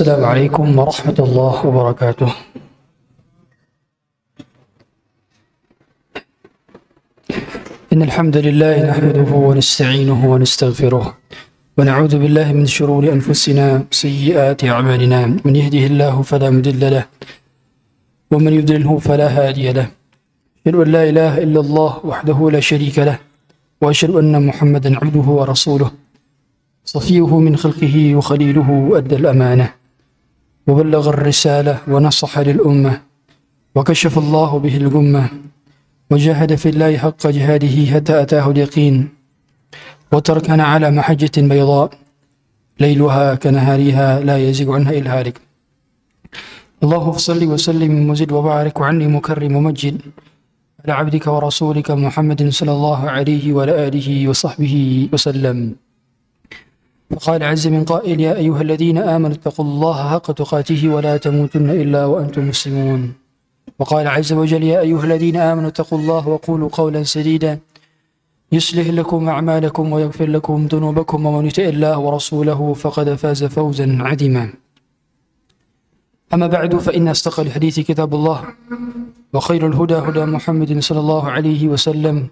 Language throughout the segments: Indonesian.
السلام عليكم ورحمة الله وبركاته. إن الحمد لله نحمده ونستعينه ونستغفره ونعوذ بالله من شرور أنفسنا وسيئات أعمالنا. من يهده الله فلا مضل له ومن يضلله فلا هادي له. أشهد أن لا إله إلا الله وحده لا شريك له وأشهد أن محمدا عبده ورسوله. صفيه من خلقه وخليله أدى الأمانة. وبلغ الرسالة ونصح للأمة وكشف الله به الغمة وجاهد في الله حق جهاده حتى أتاه اليقين وتركنا على محجة بيضاء ليلها كنهارها لا يزيغ عنها إلا هالك. اللهم صل وسلم وزد وبارك وعني مكرم ومجد على عبدك ورسولك محمد صلى الله عليه وعلى آله وصحبه وسلم. فقال عز من قائل يا أيها الذين آمنوا اتقوا الله حق تقاته ولا تموتن إلا وأنتم مسلمون. وقال عز وجل يا أيها الذين آمنوا اتقوا الله وقولوا قولا سديدا يصلح لكم أعمالكم ويغفر لكم ذنوبكم ومن يطع الله ورسوله فقد فاز فوزا عظيما. أما بعد فإن أصدق الحديث كتاب الله وخير الهدى هدى محمد صلى الله عليه وسلم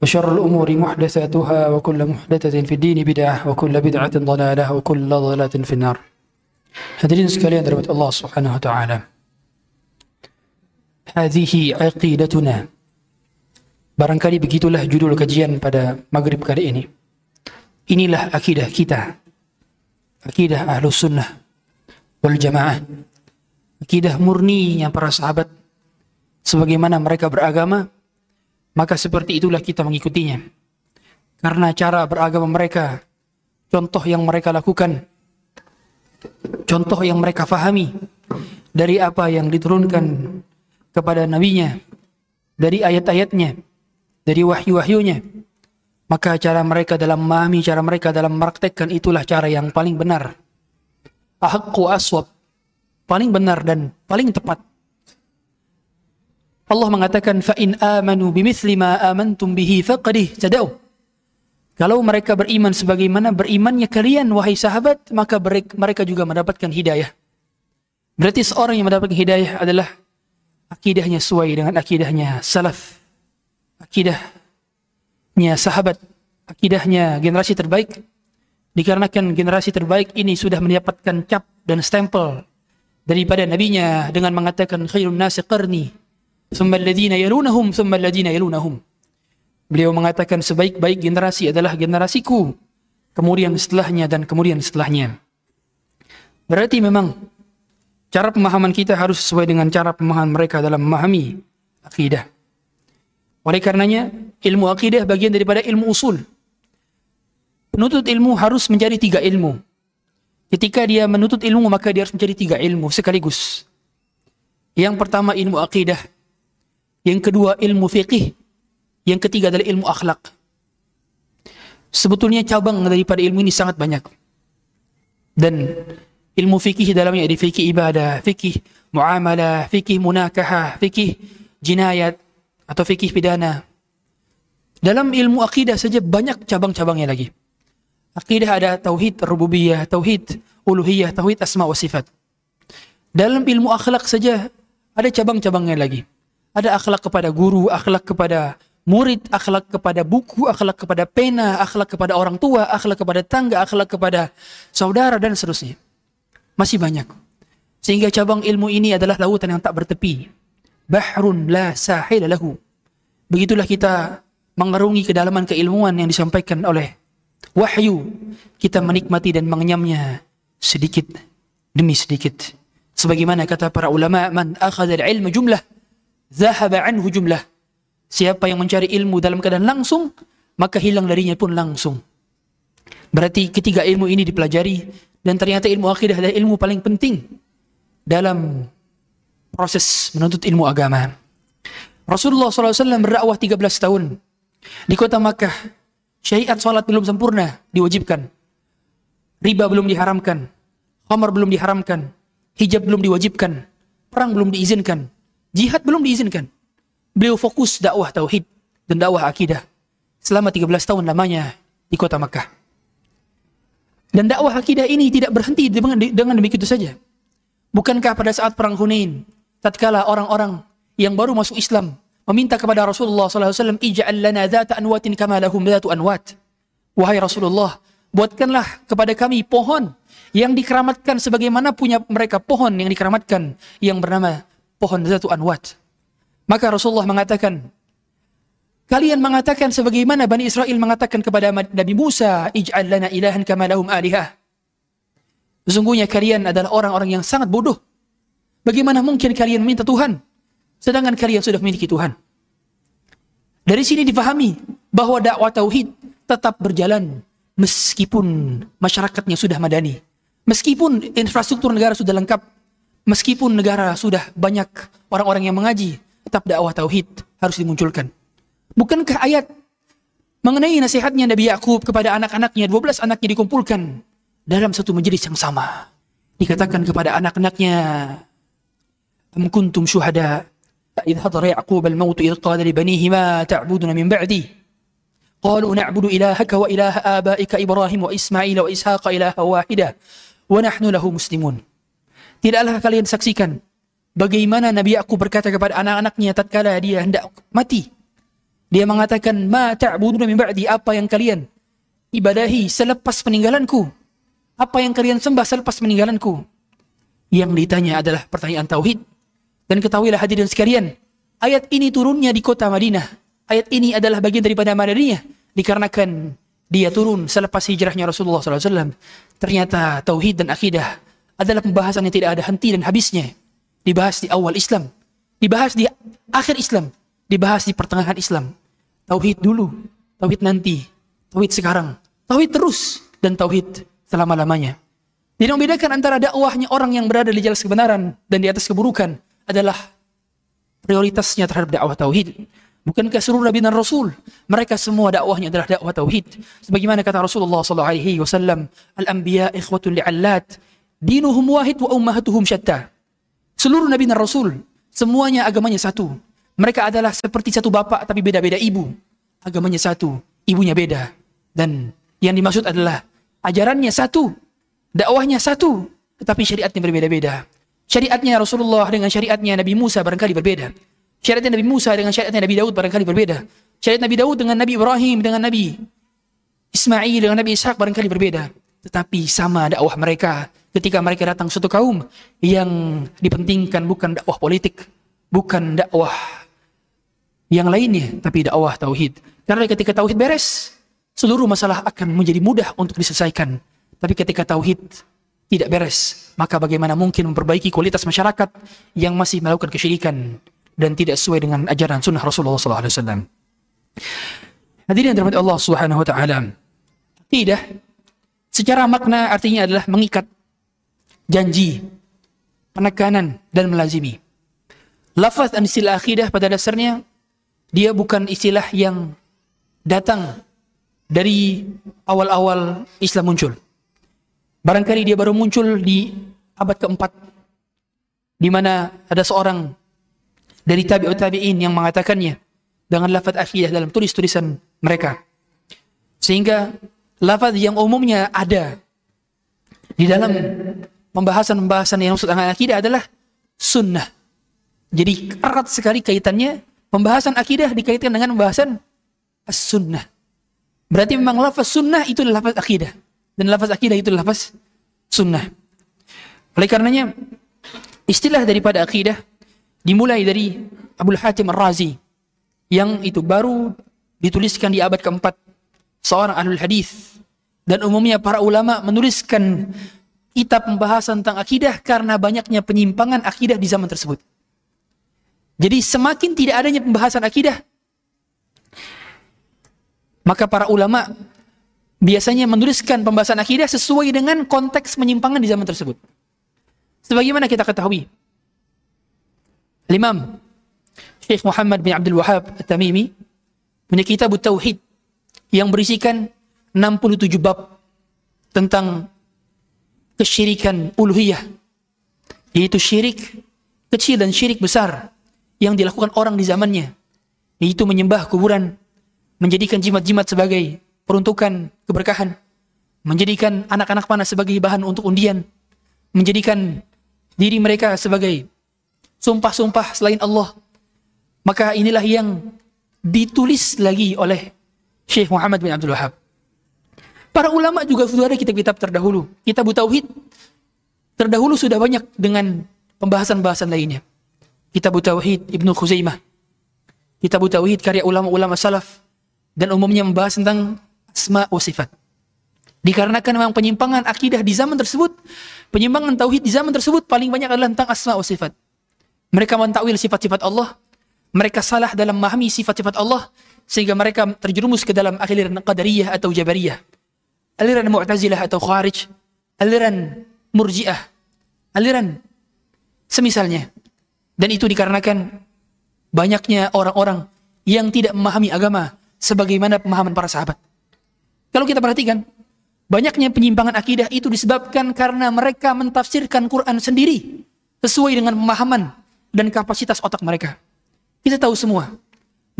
وشر الأمور محدثاتها وكل محدثة في الدين بدعة وكل بدعة ضلالة وكل ضلالة في النار Hadirin sekalian dari Allah Subhanahu wa taala. Hadhihi aqidatuna. Barangkali begitulah judul kajian pada maghrib kali ini. Inilah akidah kita. Akidah Ahlus Sunnah wal Jamaah. Akidah murni yang para sahabat sebagaimana mereka beragama maka seperti itulah kita mengikutinya. Karena cara beragama mereka, contoh yang mereka lakukan, contoh yang mereka fahami dari apa yang diturunkan kepada nabinya, dari ayat-ayatnya, dari wahyu-wahyunya, maka cara mereka dalam memahami, cara mereka dalam mempraktekkan itulah cara yang paling benar. Ahakku aswab, paling benar dan paling tepat. Allah mengatakan fa in amanu bimithli ma amantum bihi faqad ihtadaw. Kalau mereka beriman sebagaimana berimannya kalian wahai sahabat, maka mereka juga mendapatkan hidayah. Berarti seorang yang mendapatkan hidayah adalah akidahnya sesuai dengan akidahnya salaf. Akidahnya sahabat, akidahnya generasi terbaik. Dikarenakan generasi terbaik ini sudah mendapatkan cap dan stempel daripada nabinya dengan mengatakan khairun nasi qarni thumma alladhina yalunahum thumma alladhina yalunahum beliau mengatakan sebaik-baik generasi adalah generasiku kemudian setelahnya dan kemudian setelahnya berarti memang cara pemahaman kita harus sesuai dengan cara pemahaman mereka dalam memahami akidah oleh karenanya ilmu akidah bagian daripada ilmu usul penuntut ilmu harus menjadi tiga ilmu. Ketika dia menuntut ilmu maka dia harus menjadi tiga ilmu sekaligus. Yang pertama ilmu akidah yang kedua ilmu fiqih. Yang ketiga adalah ilmu akhlak. Sebetulnya cabang daripada ilmu ini sangat banyak. Dan ilmu fikih dalamnya ada fikih ibadah, fikih muamalah, fikih munakahah, fikih jinayat atau fikih pidana. Dalam ilmu akidah saja banyak cabang-cabangnya lagi. Akidah ada tauhid rububiyah, tauhid uluhiyah, tauhid asma wa sifat. Dalam ilmu akhlak saja ada cabang-cabangnya lagi. Ada akhlak kepada guru, akhlak kepada murid, akhlak kepada buku, akhlak kepada pena, akhlak kepada orang tua, akhlak kepada tangga, akhlak kepada saudara dan seterusnya. Masih banyak. Sehingga cabang ilmu ini adalah lautan yang tak bertepi. Bahrun la sahil lahu. Begitulah kita mengerungi kedalaman keilmuan yang disampaikan oleh wahyu kita menikmati dan mengenyamnya sedikit demi sedikit sebagaimana kata para ulama man akhadha jumlah zahaba anhu jumlah. Siapa yang mencari ilmu dalam keadaan langsung maka hilang darinya pun langsung. Berarti ketiga ilmu ini dipelajari dan ternyata ilmu akidah adalah ilmu paling penting dalam proses menuntut ilmu agama. Rasulullah SAW berdakwah 13 tahun di kota Makkah. Syariat salat belum sempurna diwajibkan. Riba belum diharamkan. Khamar belum diharamkan. Hijab belum diwajibkan. Perang belum diizinkan jihad belum diizinkan. Beliau fokus dakwah tauhid dan dakwah akidah selama 13 tahun lamanya di kota Makkah. Dan dakwah akidah ini tidak berhenti dengan, dengan demikian saja. Bukankah pada saat perang Hunain tatkala orang-orang yang baru masuk Islam meminta kepada Rasulullah SAW, ij'al lana dhata anwatin kama lahum anwat. Wahai Rasulullah, buatkanlah kepada kami pohon yang dikeramatkan sebagaimana punya mereka pohon yang dikeramatkan yang bernama pohon dhatu anwat. Maka Rasulullah mengatakan, kalian mengatakan sebagaimana Bani Israel mengatakan kepada Nabi Musa, ij'al lana ilahan kama lahum alihah. Sesungguhnya kalian adalah orang-orang yang sangat bodoh. Bagaimana mungkin kalian minta Tuhan Sedangkan kalian sudah memiliki Tuhan. Dari sini difahami bahwa dakwah tauhid tetap berjalan meskipun masyarakatnya sudah madani. Meskipun infrastruktur negara sudah lengkap, meskipun negara sudah banyak orang-orang yang mengaji, tetap dakwah tauhid harus dimunculkan. Bukankah ayat mengenai nasihatnya Nabi Yakub kepada anak-anaknya, 12 anaknya dikumpulkan dalam satu majelis yang sama. Dikatakan kepada anak-anaknya, Am kuntum syuhada إذ حضر يعقوب الموت إذ قال لبنيه ما تعبدون من بعدي قالوا نعبد إلهك وإله آبائك إبراهيم وإسماعيل وإسحاق إلها واحدة ونحن له مسلمون Tidaklah kalian saksikan bagaimana Nabi Yakub berkata kepada anak-anaknya tatkala dia hendak mati. Dia mengatakan, "Ma ta'buduna min ba'di?" Apa yang kalian ibadahi selepas peninggalanku? Apa yang kalian sembah selepas peninggalanku? Yang ditanya adalah pertanyaan tauhid. Dan ketahuilah hadirin sekalian, ayat ini turunnya di kota Madinah. Ayat ini adalah bagian daripada Madinah dikarenakan dia turun selepas hijrahnya Rasulullah SAW. Ternyata tauhid dan akidah adalah pembahasan yang tidak ada henti dan habisnya. Dibahas di awal Islam, dibahas di akhir Islam, dibahas di pertengahan Islam. Tauhid dulu, tauhid nanti, tauhid sekarang, tauhid terus dan tauhid selama-lamanya. Tidak membedakan antara dakwahnya orang yang berada di jalan kebenaran dan di atas keburukan adalah prioritasnya terhadap dakwah tauhid. Bukankah seluruh nabi dan rasul mereka semua dakwahnya adalah dakwah tauhid. Sebagaimana kata Rasulullah wasallam, "Al-anbiya ikhwatul li'allat, dinuhum wahid wa ummahatuhum syatta." Seluruh nabi dan rasul semuanya agamanya satu. Mereka adalah seperti satu bapak tapi beda-beda ibu. Agamanya satu, ibunya beda. Dan yang dimaksud adalah ajarannya satu, dakwahnya satu, tetapi syariatnya berbeda-beda. Syariatnya Rasulullah dengan syariatnya Nabi Musa barangkali berbeda. Syariatnya Nabi Musa dengan syariatnya Nabi Daud barangkali berbeda. Syariat Nabi Daud dengan Nabi Ibrahim dengan Nabi Ismail dengan Nabi Ishak barangkali berbeda. Tetapi sama dakwah mereka ketika mereka datang suatu kaum yang dipentingkan bukan dakwah politik, bukan dakwah yang lainnya, tapi dakwah tauhid. Karena ketika tauhid beres, seluruh masalah akan menjadi mudah untuk diselesaikan. Tapi ketika tauhid tidak beres, maka bagaimana mungkin memperbaiki kualitas masyarakat yang masih melakukan kesyirikan dan tidak sesuai dengan ajaran sunnah Rasulullah SAW. Hadirin yang Allah Subhanahu wa taala. Tidak secara makna artinya adalah mengikat janji, penekanan dan melazimi. Lafaz dan istilah akidah pada dasarnya dia bukan istilah yang datang dari awal-awal Islam muncul. Barangkali dia baru muncul di abad keempat, di mana ada seorang dari tabi'ut tabi'in yang mengatakannya dengan lafaz akidah dalam tulis-tulisan mereka. Sehingga lafaz yang umumnya ada di dalam pembahasan-pembahasan yang maksud akidah adalah sunnah. Jadi erat sekali kaitannya pembahasan akidah dikaitkan dengan pembahasan as-sunnah. Berarti memang lafaz sunnah itu lafaz akidah. Dan lafaz akidah itu lafaz sunnah. Oleh karenanya, istilah daripada akidah dimulai dari Abu Hatim Ar-Razi yang itu baru dituliskan di abad keempat seorang ahlul hadis dan umumnya para ulama menuliskan kitab pembahasan tentang akidah karena banyaknya penyimpangan akidah di zaman tersebut. Jadi semakin tidak adanya pembahasan akidah, maka para ulama biasanya menuliskan pembahasan akidah sesuai dengan konteks penyimpangan di zaman tersebut. Sebagaimana kita ketahui, Imam Syekh Muhammad bin Abdul Wahab At-Tamimi punya kitab Tauhid yang berisikan 67 bab tentang kesyirikan uluhiyah yaitu syirik kecil dan syirik besar yang dilakukan orang di zamannya yaitu menyembah kuburan menjadikan jimat-jimat sebagai peruntukan keberkahan menjadikan anak-anak panah sebagai bahan untuk undian menjadikan diri mereka sebagai sumpah-sumpah selain Allah maka inilah yang ditulis lagi oleh Syekh Muhammad bin Abdul Wahab. Para ulama juga sudah ada kitab-kitab terdahulu. Kitab Tauhid terdahulu sudah banyak dengan pembahasan-pembahasan lainnya. Kitab Tauhid Ibnu Khuzaimah. Kitab Tauhid karya ulama-ulama salaf dan umumnya membahas tentang asma wa sifat. Dikarenakan memang penyimpangan akidah di zaman tersebut, penyimpangan tauhid di zaman tersebut paling banyak adalah tentang asma wa sifat. Mereka mentakwil sifat-sifat Allah, mereka salah dalam memahami sifat-sifat Allah sehingga mereka terjerumus ke dalam aliran qadariyah atau jabariyah aliran mu'tazilah atau kharij aliran murjiah aliran semisalnya. Dan itu dikarenakan banyaknya orang-orang yang tidak memahami agama sebagaimana pemahaman para sahabat. Kalau kita perhatikan banyaknya penyimpangan akidah itu disebabkan karena mereka mentafsirkan Quran sendiri sesuai dengan pemahaman dan kapasitas otak mereka. Kita tahu semua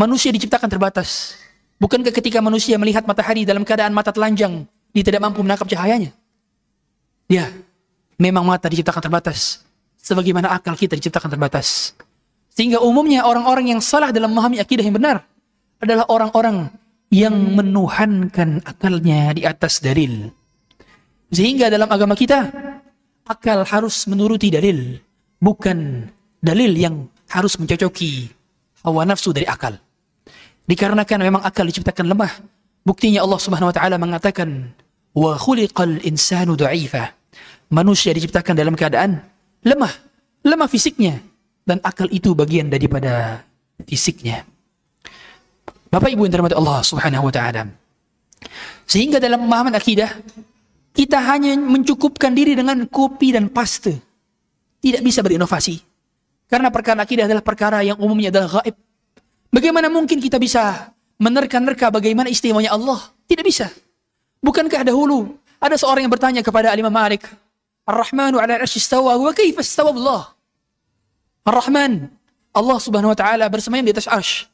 Manusia diciptakan terbatas. Bukankah ketika manusia melihat matahari dalam keadaan mata telanjang, dia tidak mampu menangkap cahayanya? Ya, memang mata diciptakan terbatas. Sebagaimana akal kita diciptakan terbatas. Sehingga umumnya orang-orang yang salah dalam memahami akidah yang benar adalah orang-orang yang menuhankan akalnya di atas dalil. Sehingga dalam agama kita, akal harus menuruti dalil, bukan dalil yang harus mencocoki hawa nafsu dari akal. Dikarenakan memang akal diciptakan lemah. Buktinya Allah Subhanahu wa taala mengatakan, "Wa khuliqal insanu dha'ifa." Manusia diciptakan dalam keadaan lemah, lemah fisiknya dan akal itu bagian daripada fisiknya. Bapak Ibu yang dirahmati Allah Subhanahu wa taala. Sehingga dalam pemahaman akidah kita hanya mencukupkan diri dengan kopi dan paste. Tidak bisa berinovasi. Karena perkara akidah adalah perkara yang umumnya adalah gaib. Bagaimana mungkin kita bisa menerka-nerka bagaimana istimewanya Allah? Tidak bisa. Bukankah dahulu ada seorang yang bertanya kepada Imam Malik, Ar-Rahmanu ala istawa wa kaifa istawa Allah? Ar-Rahman, Allah Subhanahu wa taala bersemayam di atas arsy.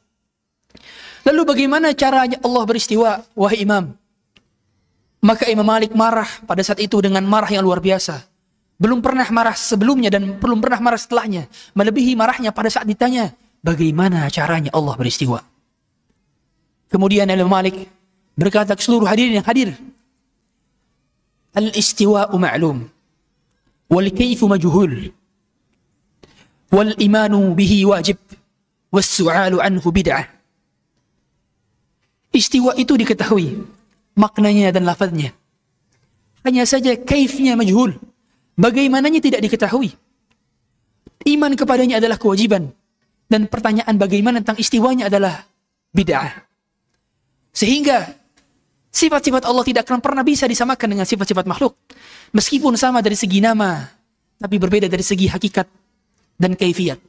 Lalu bagaimana caranya Allah beristiwa, wahai Imam? Maka Imam Malik marah pada saat itu dengan marah yang luar biasa. Belum pernah marah sebelumnya dan belum pernah marah setelahnya. Melebihi marahnya pada saat ditanya, bagaimana caranya Allah beristiwa. Kemudian Imam Malik berkata ke seluruh hadirin yang hadir, Al-istiwa'u ma'lum, wal kayfu majhul, wal imanu bihi wajib, was su'alu anhu bid'ah. Istiwa itu diketahui, maknanya dan lafaznya. Hanya saja kaifnya majhul. Bagaimananya tidak diketahui. Iman kepadanya adalah kewajiban dan pertanyaan bagaimana tentang istiwanya adalah bid'ah. Sehingga sifat-sifat Allah tidak akan pernah bisa disamakan dengan sifat-sifat makhluk. Meskipun sama dari segi nama, tapi berbeda dari segi hakikat dan kaifiat.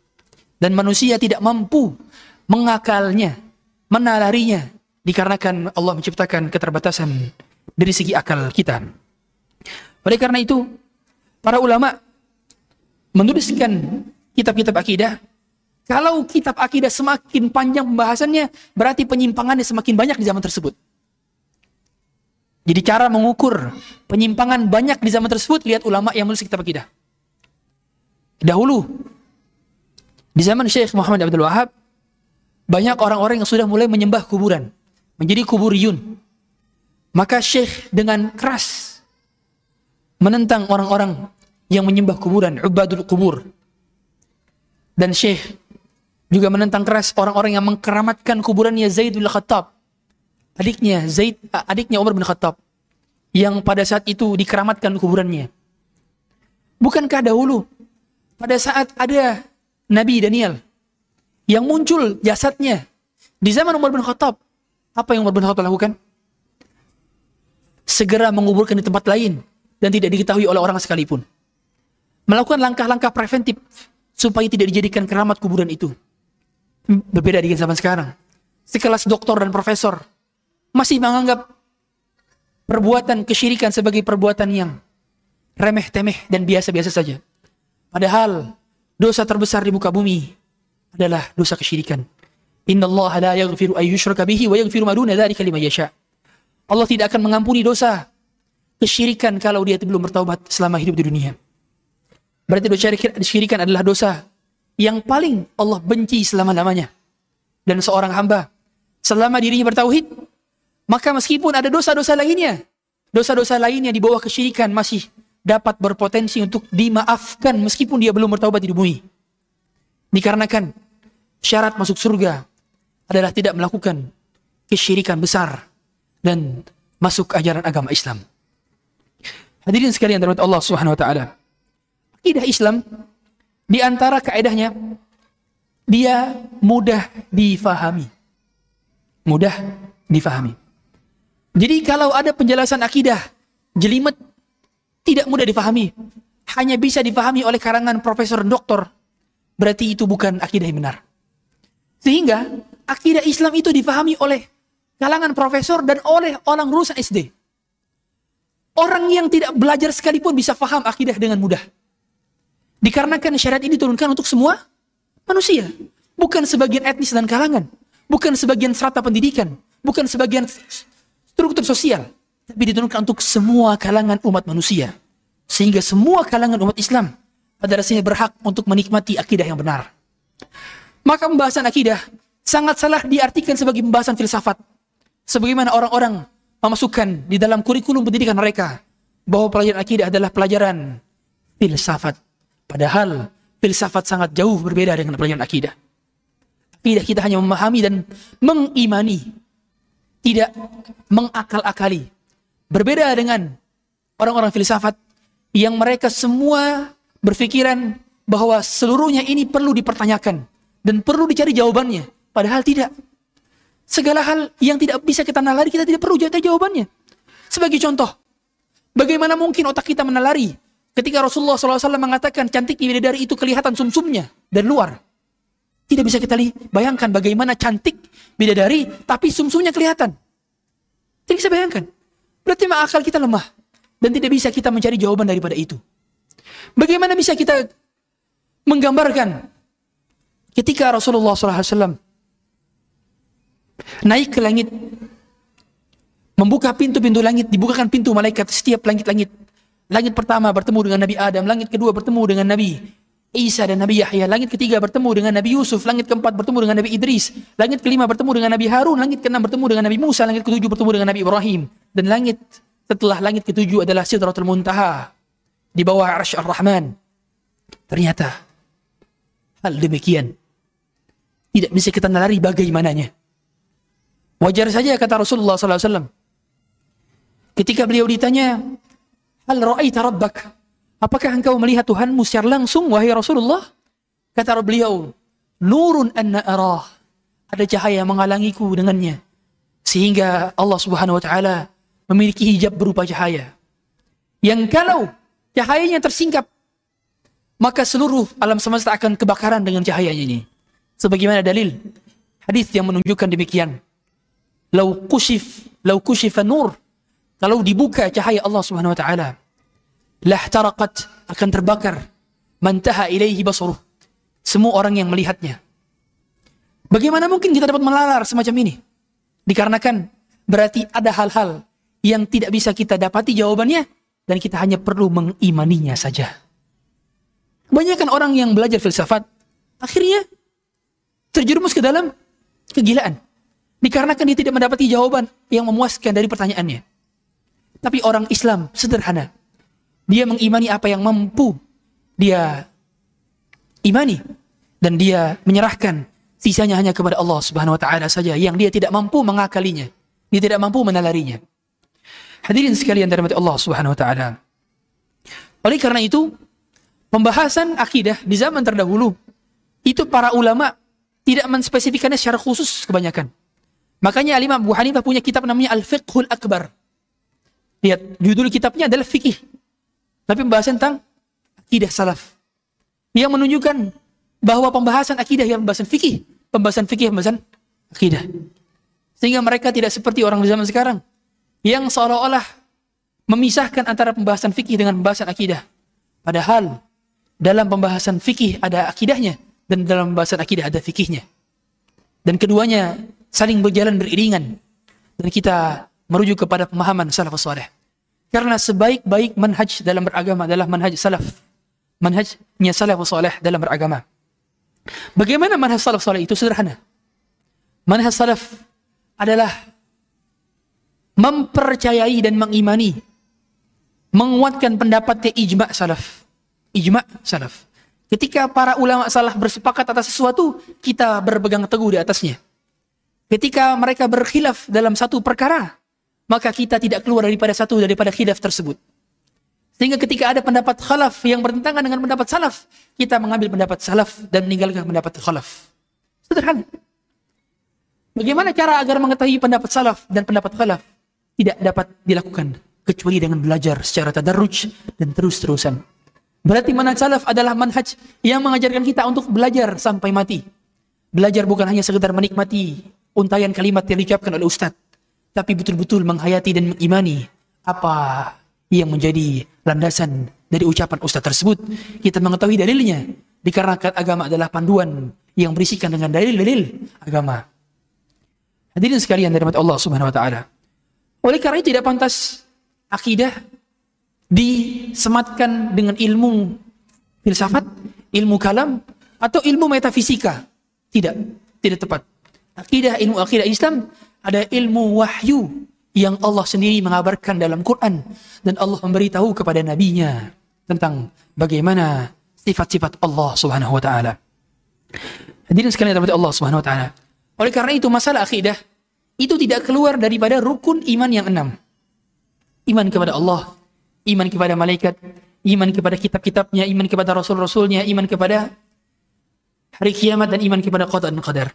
Dan manusia tidak mampu mengakalnya, menalarinya, dikarenakan Allah menciptakan keterbatasan dari segi akal kita. Oleh karena itu, para ulama menuliskan kitab-kitab akidah kalau kitab akidah semakin panjang pembahasannya, berarti penyimpangannya semakin banyak di zaman tersebut. Jadi cara mengukur penyimpangan banyak di zaman tersebut, lihat ulama yang menulis kitab akidah. Dahulu, di zaman Syekh Muhammad Abdul Wahab, banyak orang-orang yang sudah mulai menyembah kuburan. Menjadi kuburiyun. Maka Syekh dengan keras menentang orang-orang yang menyembah kuburan, ubadul kubur. Dan Syekh juga menentang keras orang-orang yang mengkeramatkan kuburannya Zaid bin Khattab. Adiknya Zaid, adiknya Umar bin Khattab. yang pada saat itu dikeramatkan kuburannya. Bukankah dahulu pada saat ada Nabi Daniel yang muncul jasadnya di zaman Umar bin Khattab, apa yang Umar bin Khattab lakukan? Segera menguburkan di tempat lain dan tidak diketahui oleh orang sekalipun. Melakukan langkah-langkah preventif supaya tidak dijadikan keramat kuburan itu. Berbeda dengan zaman sekarang. Sekelas doktor dan profesor masih menganggap perbuatan kesyirikan sebagai perbuatan yang remeh-temeh dan biasa-biasa saja. Padahal dosa terbesar di muka bumi adalah dosa kesyirikan. Inna Allah la yaghfiru ay yushraka bihi wa yaghfiru ma duna dzalika liman yasha. Allah tidak akan mengampuni dosa kesyirikan kalau dia belum bertaubat selama hidup di dunia. Berarti dosa kesyirikan adalah dosa yang paling Allah benci selama-lamanya. Dan seorang hamba selama dirinya bertauhid, maka meskipun ada dosa-dosa lainnya, dosa-dosa lainnya di bawah kesyirikan masih dapat berpotensi untuk dimaafkan meskipun dia belum bertaubat di bumi. Dikarenakan syarat masuk surga adalah tidak melakukan kesyirikan besar dan masuk ajaran agama Islam. Hadirin sekalian dari Allah Subhanahu wa taala. Akidah Islam di antara kaedahnya dia mudah difahami. Mudah difahami. Jadi kalau ada penjelasan akidah jelimet tidak mudah difahami. Hanya bisa difahami oleh karangan profesor doktor. Berarti itu bukan akidah yang benar. Sehingga akidah Islam itu difahami oleh kalangan profesor dan oleh orang lulusan SD. Orang yang tidak belajar sekalipun bisa faham akidah dengan mudah. Dikarenakan syariat ini diturunkan untuk semua manusia. Bukan sebagian etnis dan kalangan. Bukan sebagian strata pendidikan. Bukan sebagian struktur sosial tapi diturunkan untuk semua kalangan umat manusia. Sehingga semua kalangan umat Islam pada dasarnya berhak untuk menikmati akidah yang benar. Maka pembahasan akidah sangat salah diartikan sebagai pembahasan filsafat. Sebagaimana orang-orang memasukkan di dalam kurikulum pendidikan mereka bahwa pelajaran akidah adalah pelajaran filsafat. Padahal filsafat sangat jauh berbeda dengan pelajaran akidah. Akidah kita hanya memahami dan mengimani, tidak mengakal-akali. Berbeda dengan orang-orang filsafat yang mereka semua berpikiran bahwa seluruhnya ini perlu dipertanyakan dan perlu dicari jawabannya. Padahal tidak. Segala hal yang tidak bisa kita nalari, kita tidak perlu cari jawabannya. Sebagai contoh, bagaimana mungkin otak kita menalari ketika Rasulullah SAW mengatakan cantik bidadari itu kelihatan sumsumnya dan luar. Tidak bisa kita bayangkan bagaimana cantik bidadari tapi sumsumnya kelihatan. Tidak bisa bayangkan. Berarti akal kita lemah. Dan tidak bisa kita mencari jawaban daripada itu. Bagaimana bisa kita menggambarkan ketika Rasulullah SAW naik ke langit, membuka pintu-pintu langit, dibukakan pintu malaikat setiap langit-langit. Langit pertama bertemu dengan Nabi Adam, langit kedua bertemu dengan Nabi Isa dan Nabi Yahya. Langit ketiga bertemu dengan Nabi Yusuf. Langit keempat bertemu dengan Nabi Idris. Langit kelima bertemu dengan Nabi Harun. Langit keenam bertemu dengan Nabi Musa. Langit ketujuh bertemu dengan Nabi Ibrahim. Dan langit setelah langit ketujuh adalah Sidratul Muntaha. Di bawah Arsh Ar-Rahman. Ternyata hal demikian tidak bisa kita nalari bagaimananya. Wajar saja kata Rasulullah SAW. Ketika beliau ditanya, Hal ra'aita rabbak? Apakah engkau melihat Tuhanmu secara langsung, wahai Rasulullah? Kata beliau, Nurun anna arah. Ada cahaya menghalangiku dengannya. Sehingga Allah subhanahu wa ta'ala memiliki hijab berupa cahaya. Yang kalau cahayanya tersingkap, maka seluruh alam semesta akan kebakaran dengan cahayanya ini. Sebagaimana dalil hadis yang menunjukkan demikian. Lau kushif, lau kushifa nur. Kalau dibuka cahaya Allah Subhanahu wa taala, lah taraqat akan terbakar mantaha ilaihi basaruh. Semua orang yang melihatnya. Bagaimana mungkin kita dapat melalar semacam ini? Dikarenakan berarti ada hal-hal yang tidak bisa kita dapati jawabannya dan kita hanya perlu mengimaninya saja. Kebanyakan orang yang belajar filsafat akhirnya terjerumus ke dalam kegilaan. Dikarenakan dia tidak mendapati jawaban yang memuaskan dari pertanyaannya. Tapi orang Islam sederhana. Dia mengimani apa yang mampu dia imani. Dan dia menyerahkan sisanya hanya kepada Allah subhanahu wa ta'ala saja. Yang dia tidak mampu mengakalinya. Dia tidak mampu menalarinya. Hadirin sekalian dari Allah Subhanahu wa taala. Oleh karena itu, pembahasan akidah di zaman terdahulu itu para ulama tidak menspesifikkannya secara khusus kebanyakan. Makanya Imam Abu Hanifah punya kitab namanya Al-Fiqhul Akbar. Lihat, judul kitabnya adalah fikih. Tapi pembahasan tentang akidah salaf. Yang menunjukkan bahwa pembahasan akidah yang pembahasan fikih, pembahasan fikih pembahasan akidah. Sehingga mereka tidak seperti orang zaman sekarang yang seolah-olah memisahkan antara pembahasan fikih dengan pembahasan akidah. Padahal dalam pembahasan fikih ada akidahnya dan dalam pembahasan akidah ada fikihnya. Dan keduanya saling berjalan beriringan dan kita merujuk kepada pemahaman salafus saleh. Karena sebaik-baik manhaj dalam beragama adalah manhaj salaf. Manhajnya salafus saleh dalam beragama. Bagaimana manhaj salaf saleh itu sederhana. Manhaj salaf adalah mempercayai dan mengimani menguatkan pendapat ijma salaf. Ijma salaf. Ketika para ulama salaf bersepakat atas sesuatu, kita berpegang teguh di atasnya. Ketika mereka berkhilaf dalam satu perkara, maka kita tidak keluar daripada satu daripada khilaf tersebut. Sehingga ketika ada pendapat khalaf yang bertentangan dengan pendapat salaf, kita mengambil pendapat salaf dan meninggalkan pendapat khalaf. Sederhana. Bagaimana cara agar mengetahui pendapat salaf dan pendapat khalaf? Tidak dapat dilakukan kecuali dengan belajar secara tadarruj dan terus-terusan. Berarti manhaj salaf adalah manhaj yang mengajarkan kita untuk belajar sampai mati. Belajar bukan hanya sekedar menikmati untayan kalimat yang diucapkan oleh ustaz, tapi betul-betul menghayati dan mengimani apa yang menjadi landasan dari ucapan ustaz tersebut. Kita mengetahui dalilnya dikarenakan agama adalah panduan yang berisikan dengan dalil-dalil agama. Hadirin sekalian dari Allah Subhanahu wa taala. Oleh karena itu tidak pantas akidah disematkan dengan ilmu filsafat, ilmu kalam atau ilmu metafisika. Tidak, tidak tepat. Akidah ilmu akidah Islam ada ilmu wahyu yang Allah sendiri mengabarkan dalam Quran dan Allah memberitahu kepada nabinya tentang bagaimana sifat-sifat Allah Subhanahu wa taala. Hadirin sekalian Allah Subhanahu wa taala. Oleh karena itu masalah akidah itu tidak keluar daripada rukun iman yang enam. Iman kepada Allah, iman kepada malaikat, iman kepada kitab-kitabnya, iman kepada rasul-rasulnya, iman kepada hari kiamat dan iman kepada qada dan qadar.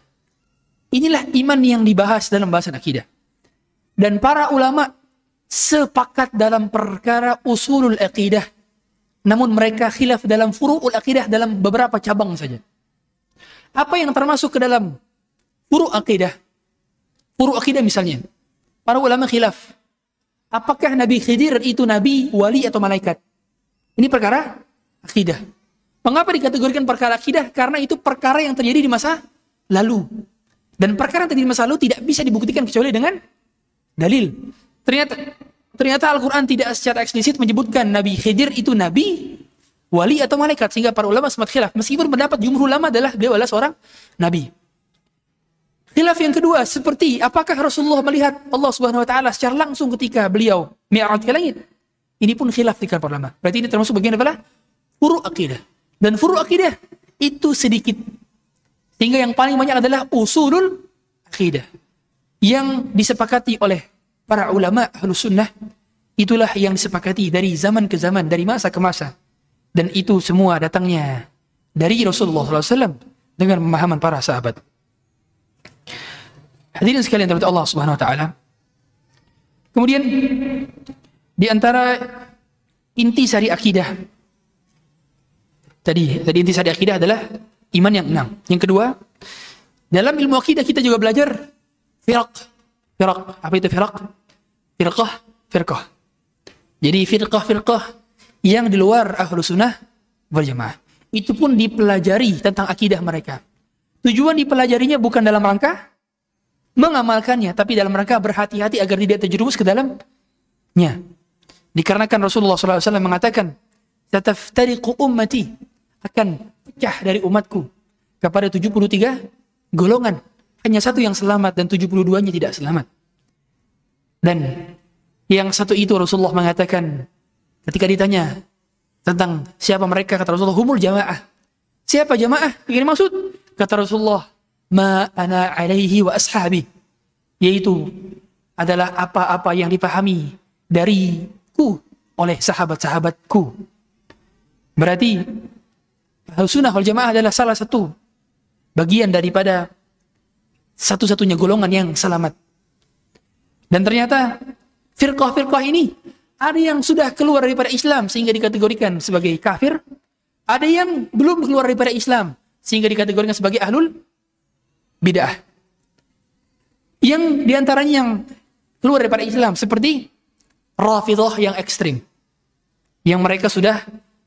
Inilah iman yang dibahas dalam bahasan akidah. Dan para ulama sepakat dalam perkara usulul akidah. Namun mereka khilaf dalam furu'ul akidah dalam beberapa cabang saja. Apa yang termasuk ke dalam furu' akidah? Furu akidah misalnya. Para ulama khilaf. Apakah Nabi Khidir itu nabi, wali atau malaikat? Ini perkara akidah. Mengapa dikategorikan perkara akidah? Karena itu perkara yang terjadi di masa lalu. Dan perkara yang terjadi di masa lalu tidak bisa dibuktikan kecuali dengan dalil. Ternyata ternyata Al-Quran tidak secara eksplisit menyebutkan Nabi Khidir itu nabi, wali atau malaikat. Sehingga para ulama sempat khilaf. Meskipun pendapat jumhur ulama adalah beliau adalah seorang nabi. Khilaf yang kedua, seperti apakah Rasulullah melihat Allah Subhanahu wa taala secara langsung ketika beliau mi'raj ke langit? Ini pun khilaf di kalangan ulama. Berarti ini termasuk bagian apa? Furu akidah. Dan furu akidah itu sedikit. Sehingga yang paling banyak adalah usulul akidah. Yang disepakati oleh para ulama ahlus sunnah itulah yang disepakati dari zaman ke zaman, dari masa ke masa. Dan itu semua datangnya dari Rasulullah SAW dengan pemahaman para sahabat. Hadirin sekalian dari Allah Subhanahu wa taala. Kemudian di antara inti sari akidah tadi tadi inti sari akidah adalah iman yang enam. Yang kedua, dalam ilmu akidah kita juga belajar firaq. Firaq, apa itu firaq? Firqah, firqah. Jadi firqah-firqah yang di luar ahlu sunnah berjamaah. Itu pun dipelajari tentang akidah mereka. Tujuan dipelajarinya bukan dalam rangka mengamalkannya, tapi dalam rangka berhati-hati agar tidak terjerumus ke dalamnya. Dikarenakan Rasulullah SAW mengatakan, "Tataftariqu ummati" akan pecah dari umatku kepada 73 golongan. Hanya satu yang selamat dan 72-nya tidak selamat. Dan yang satu itu Rasulullah mengatakan ketika ditanya tentang siapa mereka kata Rasulullah humul jamaah. Siapa jamaah? Ini maksud kata Rasulullah ma ana alaihi wa ashabi yaitu adalah apa-apa yang dipahami dariku oleh sahabat-sahabatku. Berarti Ahlus Sunnah wal Jamaah adalah salah satu bagian daripada satu-satunya golongan yang selamat. Dan ternyata firqah-firqah ini ada yang sudah keluar daripada Islam sehingga dikategorikan sebagai kafir, ada yang belum keluar daripada Islam sehingga dikategorikan sebagai ahlul bid'ah. Yang di antaranya yang keluar daripada Islam seperti Rafidah yang ekstrim. Yang mereka sudah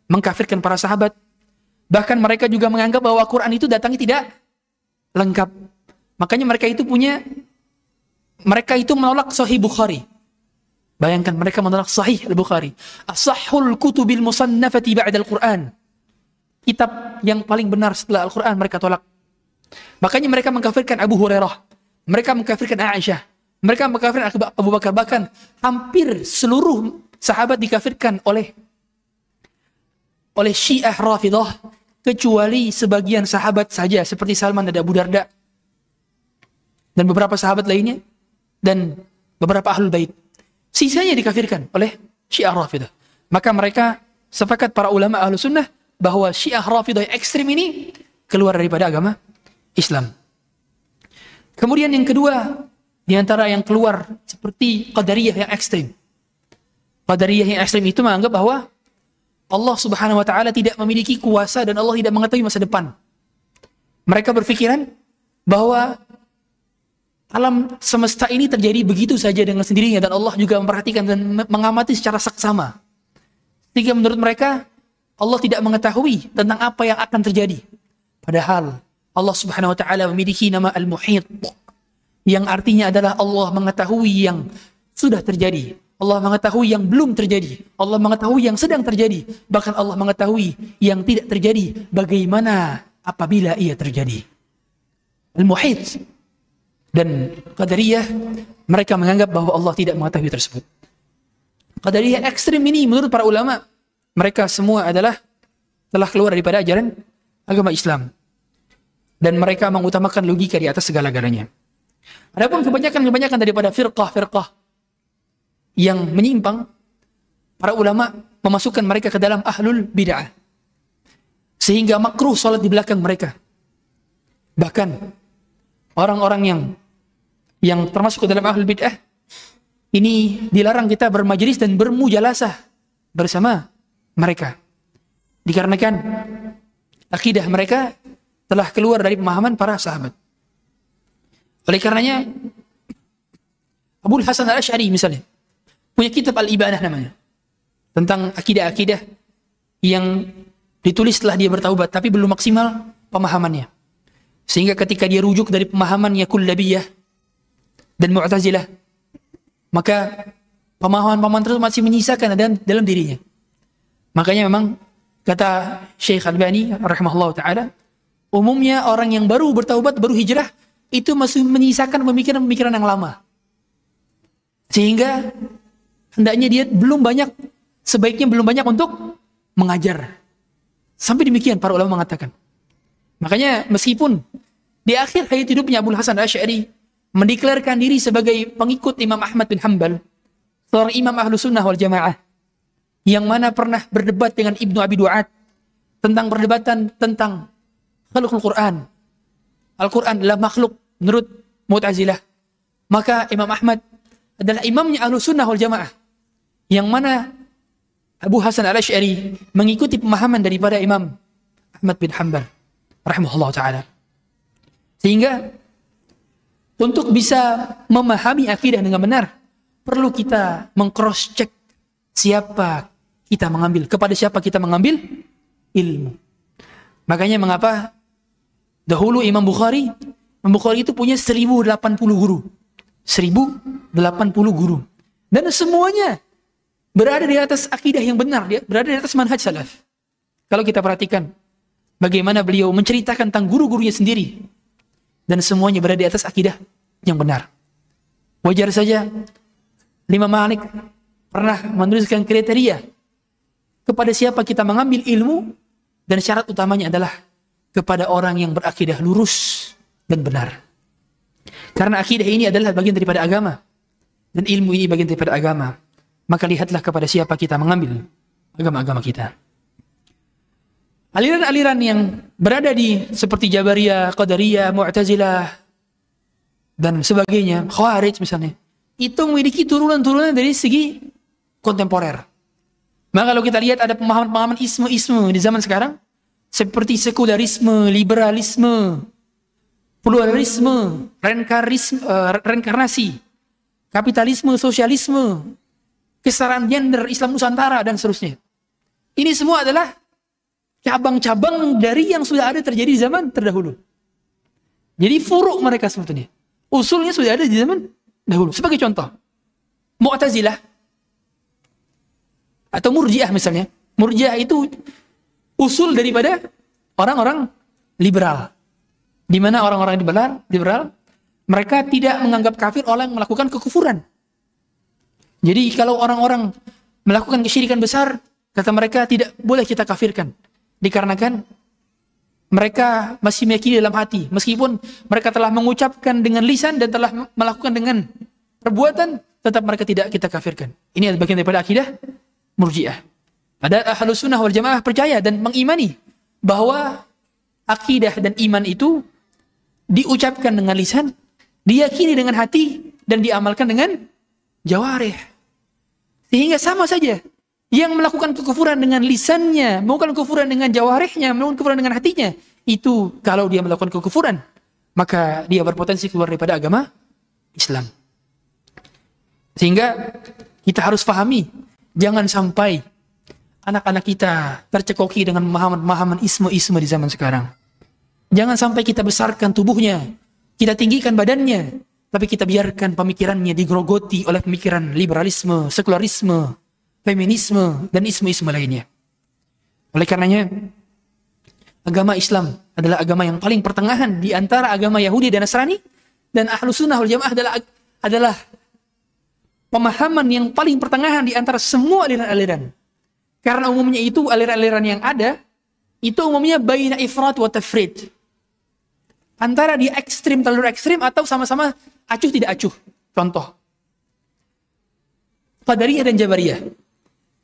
mengkafirkan para sahabat. Bahkan mereka juga menganggap bahwa Quran itu datangnya tidak lengkap. Makanya mereka itu punya mereka itu menolak Sahih Bukhari. Bayangkan mereka menolak Sahih Al-Bukhari. Asahul kutubil musannafati ba'da Al-Quran. Kitab yang paling benar setelah Al-Quran mereka tolak. Makanya mereka mengkafirkan Abu Hurairah. Mereka mengkafirkan Aisyah. Mereka mengkafirkan Abu Bakar. Bahkan hampir seluruh sahabat dikafirkan oleh oleh Syiah Rafidah kecuali sebagian sahabat saja seperti Salman dan Abu Darda dan beberapa sahabat lainnya dan beberapa ahlul bait. Sisanya dikafirkan oleh Syiah Rafidah. Maka mereka sepakat para ulama ahlu sunnah bahwa Syiah Rafidah ekstrim ini keluar daripada agama Islam. Kemudian yang kedua, di antara yang keluar seperti Qadariyah yang ekstrim. Qadariyah yang ekstrim itu menganggap bahwa Allah Subhanahu wa taala tidak memiliki kuasa dan Allah tidak mengetahui masa depan. Mereka berpikiran bahwa alam semesta ini terjadi begitu saja dengan sendirinya dan Allah juga memperhatikan dan mengamati secara saksama. Sehingga menurut mereka Allah tidak mengetahui tentang apa yang akan terjadi. Padahal Allah Subhanahu wa taala memiliki nama Al-Muhit yang artinya adalah Allah mengetahui yang sudah terjadi. Allah mengetahui yang belum terjadi. Allah mengetahui yang sedang terjadi. Bahkan Allah mengetahui yang tidak terjadi. Bagaimana apabila ia terjadi. Al-Muhit. Dan Qadariyah, mereka menganggap bahwa Allah tidak mengetahui tersebut. Qadariyah ekstrim ini menurut para ulama, mereka semua adalah telah keluar daripada ajaran agama Islam. Dan mereka mengutamakan logika di atas segala-galanya. Adapun kebanyakan-kebanyakan daripada firqah-firqah yang menyimpang, para ulama memasukkan mereka ke dalam ahlul bid'ah. Sehingga makruh salat di belakang mereka. Bahkan orang-orang yang yang termasuk ke dalam ahlul bid'ah ini dilarang kita bermajelis dan bermujalasah bersama mereka. Dikarenakan akidah mereka telah keluar dari pemahaman para sahabat. Oleh karenanya Abu Hasan al-Ash'ari misalnya punya kitab Al-Ibadah namanya tentang akidah-akidah yang ditulis setelah dia bertaubat tapi belum maksimal pemahamannya. Sehingga ketika dia rujuk dari pemahamannya kullabiyah dan mu'tazilah maka pemahaman-pemahaman tersebut masih menyisakan dalam, dalam dirinya. Makanya memang kata Syekh Al-Bani rahimahullah taala umumnya orang yang baru bertaubat baru hijrah itu masih menyisakan pemikiran-pemikiran yang lama. Sehingga hendaknya dia belum banyak, sebaiknya belum banyak untuk mengajar. Sampai demikian para ulama mengatakan. Makanya meskipun di akhir hayat hidupnya Abu Hasan Asy'ari mendeklarkan diri sebagai pengikut Imam Ahmad bin Hanbal, seorang imam ahlu sunnah wal jamaah, yang mana pernah berdebat dengan Ibnu Abi Duat tentang perdebatan tentang khalqul Quran, Al-Quran adalah makhluk menurut Mu'tazilah. Maka Imam Ahmad adalah imamnya ahlu sunnah wal jamaah. Yang mana Abu Hasan al-Ash'ari mengikuti pemahaman daripada Imam Ahmad bin Hanbal. Rahimahullah ta'ala. Sehingga untuk bisa memahami akidah dengan benar, perlu kita mengcross check siapa kita mengambil, kepada siapa kita mengambil ilmu. Makanya mengapa Dahulu Imam Bukhari, Imam Bukhari itu punya 1080 guru. 1080 guru. Dan semuanya berada di atas akidah yang benar, berada di atas manhaj salaf. Kalau kita perhatikan bagaimana beliau menceritakan tentang guru-gurunya sendiri dan semuanya berada di atas akidah yang benar. Wajar saja Lima Malik pernah menuliskan kriteria kepada siapa kita mengambil ilmu dan syarat utamanya adalah kepada orang yang berakidah lurus dan benar. Karena akidah ini adalah bagian daripada agama. Dan ilmu ini bagian daripada agama. Maka lihatlah kepada siapa kita mengambil agama-agama kita. Aliran-aliran yang berada di seperti Jabariyah, Qadariyah, Mu'tazilah, dan sebagainya, Khawarij misalnya, itu memiliki turunan-turunan dari segi kontemporer. Maka kalau kita lihat ada pemahaman-pemahaman isme-isme di zaman sekarang, seperti sekularisme, liberalisme, pluralisme, uh, reinkarnasi, kapitalisme, sosialisme, kesetaraan gender, Islam Nusantara, dan seterusnya. Ini semua adalah cabang-cabang dari yang sudah ada terjadi di zaman terdahulu. Jadi furuk mereka sebetulnya. Usulnya sudah ada di zaman dahulu. Sebagai contoh, Mu'tazilah atau Murjiah misalnya. Murjiah itu usul daripada orang-orang liberal. Di mana orang-orang liberal, liberal mereka tidak menganggap kafir orang yang melakukan kekufuran. Jadi kalau orang-orang melakukan kesyirikan besar, kata mereka tidak boleh kita kafirkan. Dikarenakan mereka masih meyakini dalam hati. Meskipun mereka telah mengucapkan dengan lisan dan telah melakukan dengan perbuatan, tetap mereka tidak kita kafirkan. Ini adalah bagian daripada akidah murjiah. Ada ahlu sunnah wal jamaah percaya dan mengimani bahwa akidah dan iman itu diucapkan dengan lisan, diyakini dengan hati, dan diamalkan dengan jawarih. Sehingga sama saja. Yang melakukan kekufuran dengan lisannya, melakukan kekufuran dengan jawarihnya, melakukan kekufuran dengan hatinya. Itu kalau dia melakukan kekufuran, maka dia berpotensi keluar daripada agama Islam. Sehingga kita harus pahami, jangan sampai anak-anak kita tercekoki dengan pemahaman-pemahaman isme-isme di zaman sekarang. Jangan sampai kita besarkan tubuhnya, kita tinggikan badannya, tapi kita biarkan pemikirannya digrogoti oleh pemikiran liberalisme, sekularisme, feminisme, dan isme-isme lainnya. Oleh karenanya, agama Islam adalah agama yang paling pertengahan di antara agama Yahudi dan Nasrani, dan ahlu sunnah wal jamaah adalah, adalah pemahaman yang paling pertengahan di antara semua aliran-aliran. Karena umumnya itu aliran-aliran yang ada, itu umumnya baina ifrat wa tafrid. Antara dia ekstrim terlalu ekstrim atau sama-sama acuh tidak acuh. Contoh. Qadariyah dan Jabariyah.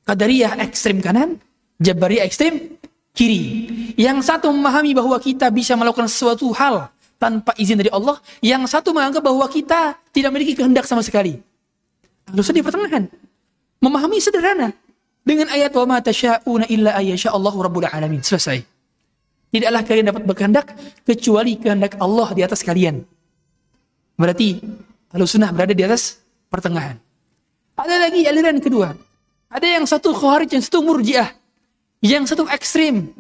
Qadariyah ekstrim kanan, Jabariyah ekstrim kiri. Yang satu memahami bahwa kita bisa melakukan sesuatu hal tanpa izin dari Allah, yang satu menganggap bahwa kita tidak memiliki kehendak sama sekali. Harus di pertengahan. Memahami sederhana. Dengan ayat wa ma tasyauna illa ayyasha Allahu rabbul alamin. Selesai. Tidaklah kalian dapat berkehendak kecuali kehendak Allah di atas kalian. Berarti kalau sunnah berada di atas pertengahan. Ada lagi aliran kedua. Ada yang satu khawarij, yang satu murjiah. Yang satu ekstrim.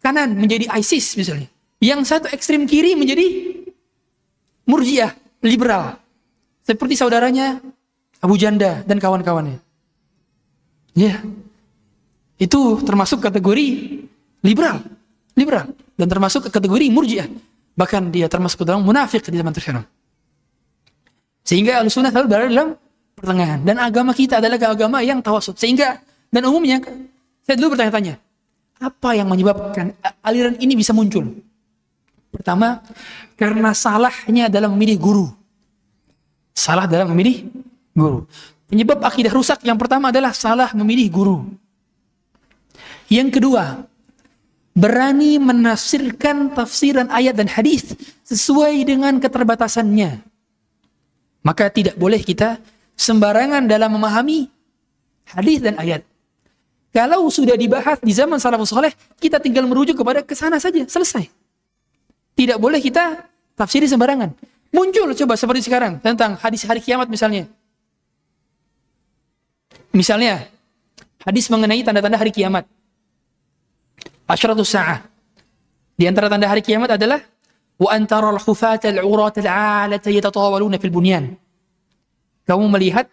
Kanan menjadi ISIS misalnya. Yang satu ekstrim kiri menjadi murjiah, liberal. Seperti saudaranya Abu Janda dan kawan-kawannya. Ya. Itu termasuk kategori liberal. Liberal. Dan termasuk kategori murjiah. Bahkan dia termasuk dalam munafik di zaman tersebut. Sehingga al-sunnah selalu berada dalam pertengahan. Dan agama kita adalah agama yang tawasud. Sehingga, dan umumnya, saya dulu bertanya-tanya, apa yang menyebabkan aliran ini bisa muncul? Pertama, karena salahnya dalam memilih guru. Salah dalam memilih guru. Penyebab akidah rusak yang pertama adalah salah memilih guru. Yang kedua, berani menafsirkan tafsiran ayat dan hadis sesuai dengan keterbatasannya. Maka tidak boleh kita sembarangan dalam memahami hadis dan ayat. Kalau sudah dibahas di zaman salafus soleh, kita tinggal merujuk kepada ke sana saja, selesai. Tidak boleh kita tafsiri sembarangan. Muncul coba seperti sekarang tentang hadis hari kiamat misalnya. Misalnya, hadis mengenai tanda-tanda hari kiamat. Asyratus sa'ah. Di antara tanda hari kiamat adalah wa antara al-hufata al-urata al-'alata yatatawaluna fil bunyan. Kamu melihat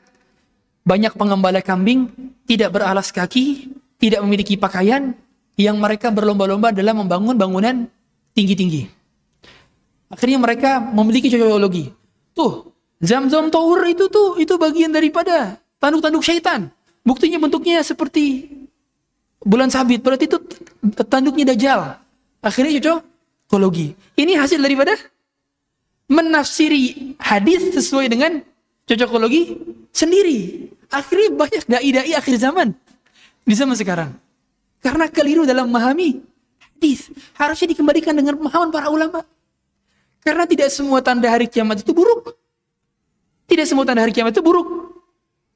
banyak pengembala kambing tidak beralas kaki, tidak memiliki pakaian yang mereka berlomba-lomba dalam membangun bangunan tinggi-tinggi. Akhirnya mereka memiliki cocokologi. Tuh, Zam-zam Tower itu tuh itu bagian daripada tanduk-tanduk syaitan. Buktinya bentuknya seperti bulan sabit. Berarti itu tanduknya Dajjal. Akhirnya cocok ekologi. Ini hasil daripada menafsiri hadis sesuai dengan cocokologi sendiri. Akhirnya banyak dai-dai akhir zaman di zaman sekarang. Karena keliru dalam memahami hadis. Harusnya dikembalikan dengan pemahaman para ulama. Karena tidak semua tanda hari kiamat itu buruk. Tidak semua tanda hari kiamat itu buruk.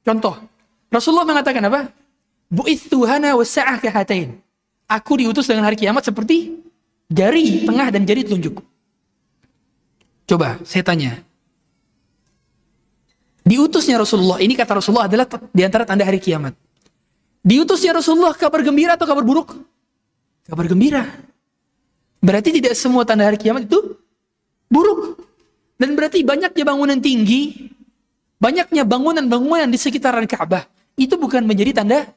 Contoh, Rasulullah mengatakan apa? Bu'ithu hana wasa'ah kahatain. Aku diutus dengan hari kiamat seperti jari tengah dan jari telunjuk. Coba saya tanya. Diutusnya Rasulullah, ini kata Rasulullah adalah di antara tanda hari kiamat. Diutusnya Rasulullah kabar gembira atau kabar buruk? Kabar gembira. Berarti tidak semua tanda hari kiamat itu buruk. Dan berarti banyaknya bangunan tinggi, banyaknya bangunan-bangunan di sekitaran Ka'bah, itu bukan menjadi tanda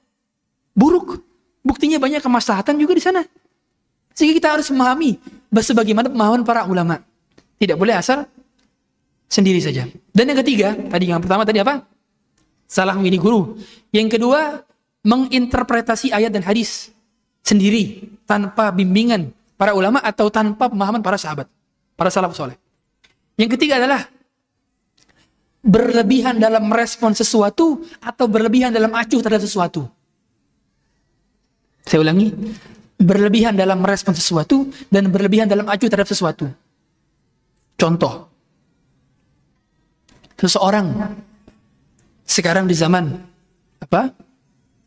buruk. Buktinya banyak kemaslahatan juga di sana. Sehingga kita harus memahami sebagaimana pemahaman para ulama. Tidak boleh asal sendiri saja. Dan yang ketiga, tadi yang pertama tadi apa? Salah memilih guru. Yang kedua, menginterpretasi ayat dan hadis sendiri tanpa bimbingan para ulama atau tanpa pemahaman para sahabat, para salaf soleh. Yang ketiga adalah berlebihan dalam merespon sesuatu atau berlebihan dalam acuh terhadap sesuatu. Saya ulangi, berlebihan dalam merespon sesuatu dan berlebihan dalam acuh terhadap sesuatu. Contoh, seseorang sekarang di zaman apa?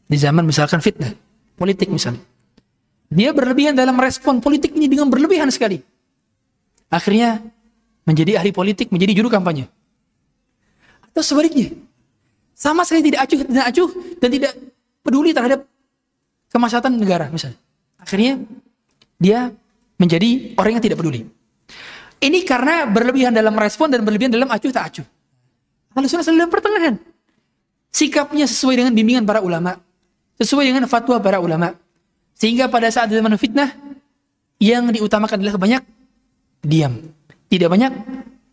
Di zaman misalkan fitnah, politik misalnya. Dia berlebihan dalam respon politik ini dengan berlebihan sekali. Akhirnya menjadi ahli politik, menjadi juru kampanye. Atau sebaliknya, sama sekali tidak acuh, tidak acuh dan tidak peduli terhadap kemaslahatan negara misalnya. Akhirnya dia menjadi orang yang tidak peduli. Ini karena berlebihan dalam respon dan berlebihan dalam acuh tak acuh. Kalau sudah dalam pertengahan. Sikapnya sesuai dengan bimbingan para ulama. Sesuai dengan fatwa para ulama. Sehingga pada saat zaman fitnah, yang diutamakan adalah banyak diam. Tidak banyak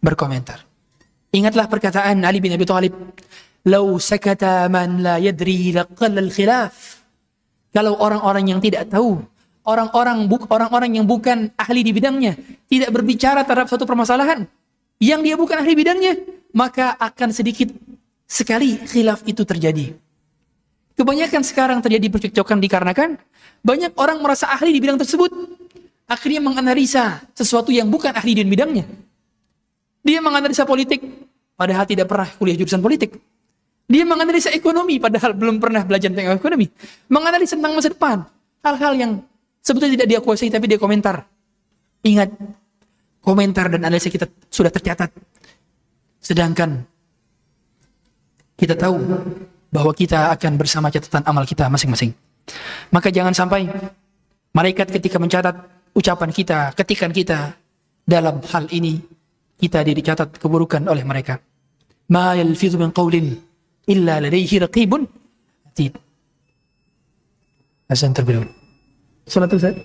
berkomentar. Ingatlah perkataan Ali bin Abi Thalib, "Lau sakata man la yadri laqal al-khilaf." Kalau orang-orang yang tidak tahu orang-orang orang-orang yang bukan ahli di bidangnya tidak berbicara terhadap suatu permasalahan yang dia bukan ahli bidangnya, maka akan sedikit sekali khilaf itu terjadi. Kebanyakan sekarang terjadi percekcokan dikarenakan banyak orang merasa ahli di bidang tersebut, akhirnya menganalisa sesuatu yang bukan ahli di bidangnya. Dia menganalisa politik, padahal tidak pernah kuliah jurusan politik. Dia menganalisa ekonomi, padahal belum pernah belajar tentang ekonomi. Menganalisa tentang masa depan, hal-hal yang Sebetulnya tidak dia kuasai tapi dia komentar. Ingat, komentar dan analisa kita sudah tercatat. Sedangkan kita tahu bahwa kita akan bersama catatan amal kita masing-masing. Maka jangan sampai malaikat ketika mencatat ucapan kita, ketikan kita dalam hal ini kita dicatat keburukan oleh mereka. Ma yalfidhu min qawlin illa ladaihi raqibun atid. Azan terlebih Sholat Ustaz?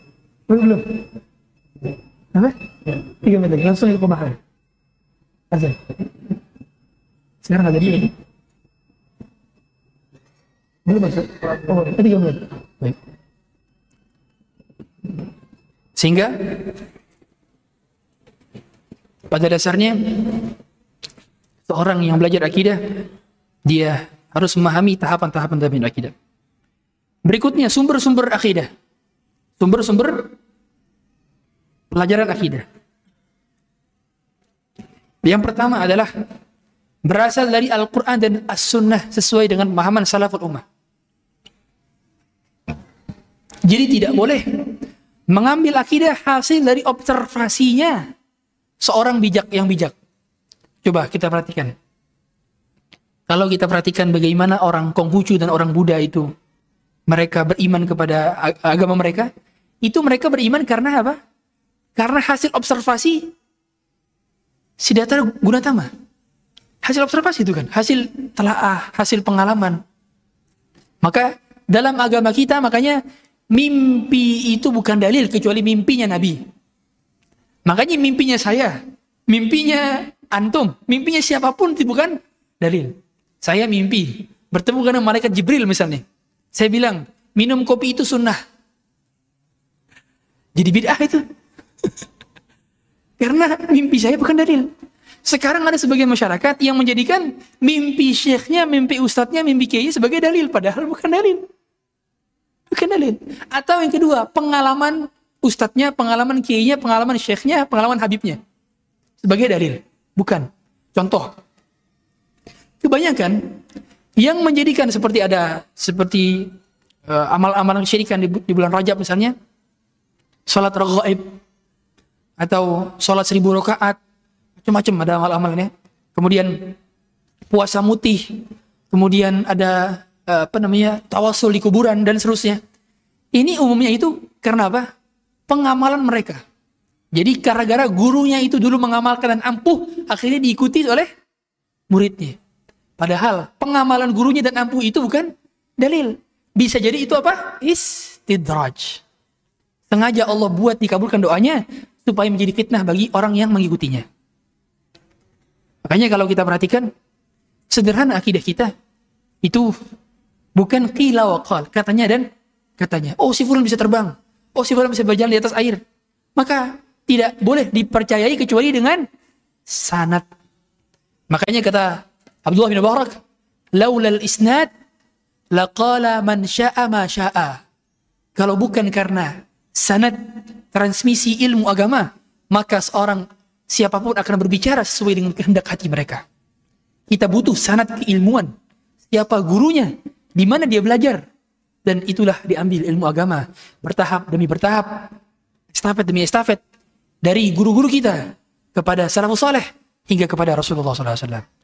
Belum, belum. Apa? Tiga menit lagi, langsung ikut pemahaman. Azan. Sekarang ada dia. Belum Ustaz? Oh, tiga menit. Baik. Sehingga pada dasarnya seorang yang belajar akidah dia harus memahami tahapan-tahapan dalam akidah. Berikutnya sumber-sumber akidah. Sumber-sumber pelajaran akidah. Yang pertama adalah berasal dari Al-Quran dan As-Sunnah sesuai dengan pemahaman salaful ummah. Jadi tidak boleh mengambil akidah hasil dari observasinya seorang bijak yang bijak. Coba kita perhatikan. Kalau kita perhatikan bagaimana orang Konghucu dan orang Buddha itu mereka beriman kepada agama mereka, itu mereka beriman karena apa? Karena hasil observasi Siddhartha Gunatama. Hasil observasi itu kan, hasil telaah, hasil pengalaman. Maka dalam agama kita makanya mimpi itu bukan dalil kecuali mimpinya Nabi. Makanya mimpinya saya, mimpinya antum, mimpinya siapa pun itu bukan dalil. Saya mimpi bertemu dengan malaikat Jibril misalnya. Saya bilang, minum kopi itu sunnah. Jadi bid'ah itu. Karena mimpi saya bukan dalil. Sekarang ada sebagian masyarakat yang menjadikan mimpi syekhnya, mimpi ustadznya, mimpi kiai sebagai dalil. Padahal bukan dalil. Bukan dalil. Atau yang kedua, pengalaman ustadznya, pengalaman kiainya, pengalaman syekhnya, pengalaman habibnya. Sebagai dalil. Bukan. Contoh. Kebanyakan yang menjadikan seperti ada seperti uh, amal-amal kesyirikan di, di bulan Rajab misalnya, salat raghaib atau salat seribu rakaat macam-macam ada amal-amalnya. Kemudian puasa mutih, kemudian ada eh, apa namanya tawasul di kuburan dan seterusnya. Ini umumnya itu karena apa? Pengamalan mereka. Jadi gara-gara gurunya itu dulu mengamalkan dan ampuh, akhirnya diikuti oleh muridnya. Padahal pengamalan gurunya dan ampuh itu bukan dalil. Bisa jadi itu apa? Istidraj. Sengaja Allah buat dikabulkan doanya supaya menjadi fitnah bagi orang yang mengikutinya. Makanya kalau kita perhatikan sederhana akidah kita itu bukan qila wa qal, katanya dan katanya. Oh si fulan bisa terbang. Oh si fulan bisa berjalan di atas air. Maka tidak boleh dipercayai kecuali dengan sanad. Makanya kata Abdullah bin Mubarak, "Laulal isnad laqala man syaa ma syaa." Kalau bukan karena sanad transmisi ilmu agama, maka seorang siapa pun akan berbicara sesuai dengan kehendak hati mereka. Kita butuh sanat keilmuan. Siapa gurunya? Di mana dia belajar? Dan itulah diambil ilmu agama. Bertahap demi bertahap. Estafet demi estafet. Dari guru-guru kita. Kepada salafus saleh. Hingga kepada Rasulullah SAW.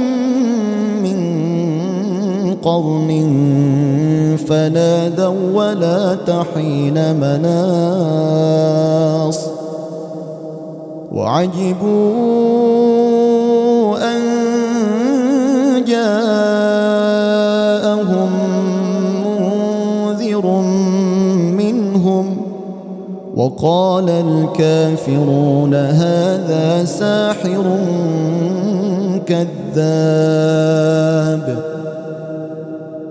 قرن فنادوا ولا تحين مناص وعجبوا أن جاءهم منذر منهم وقال الكافرون هذا ساحر كذاب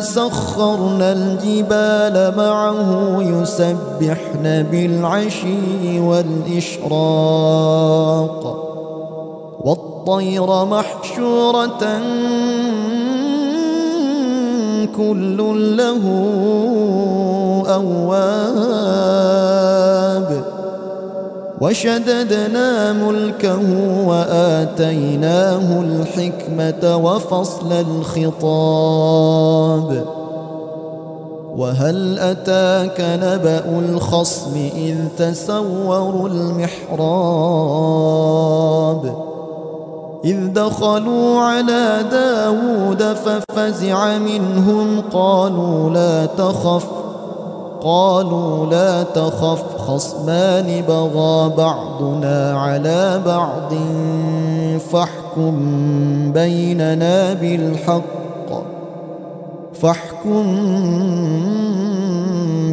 سخرنا الجبال معه يسبحن بالعشي والإشراق والطير محشورة كل له أواب وشددنا ملكه وآتيناه الحكمة وفصل الخطاب. وهل أتاك نبأ الخصم إذ تسوروا المحراب؟ إذ دخلوا على داود ففزع منهم قالوا لا تخف قالوا لا تخف. خصمان بغى بعضنا على بعض فاحكم بيننا بالحق. فاحكم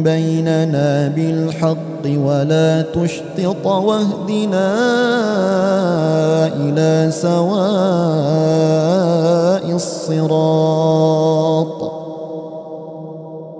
بيننا بالحق ولا تشطط واهدنا إلى سواء الصراط.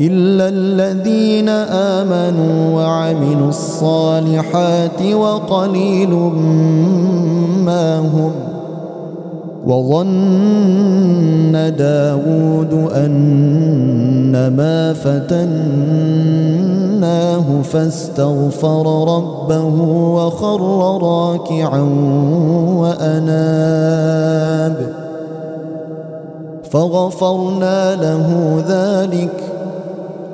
إلا الذين آمنوا وعملوا الصالحات وقليل ما هم وظن داود أن ما فتناه فاستغفر ربه وخر راكعا وأناب فغفرنا له ذلك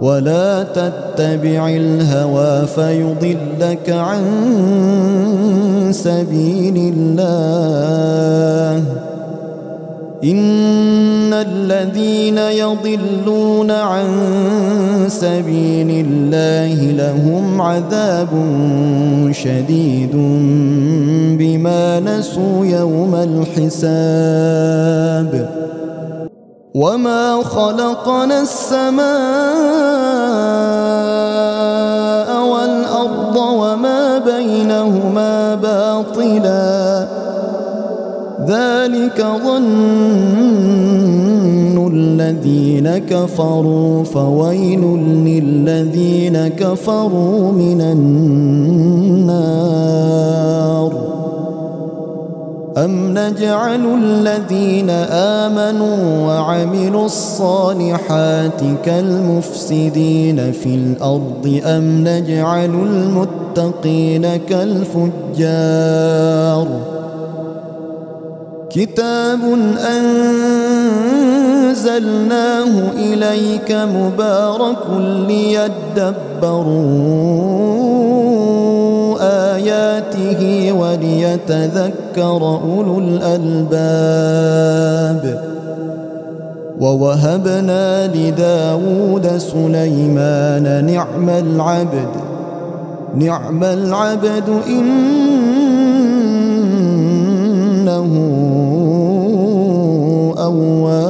ولا تتبع الهوى فيضلك عن سبيل الله إن الذين يضلون عن سبيل الله لهم عذاب شديد بما نسوا يوم الحساب وما خلقنا السماء والأرض وما بينهما باطلا ذلك ظن الذين كفروا فويل للذين كفروا من النار أم نجعل الذين آمنوا وعملوا الصالحات كالمفسدين في الأرض أم نجعل المتقين كالفجار كتاب أنزلناه إليك مبارك ليدبروا آياته وليتذكر أولو الألباب ووهبنا لداود سليمان نعم العبد نعم العبد إنه أواب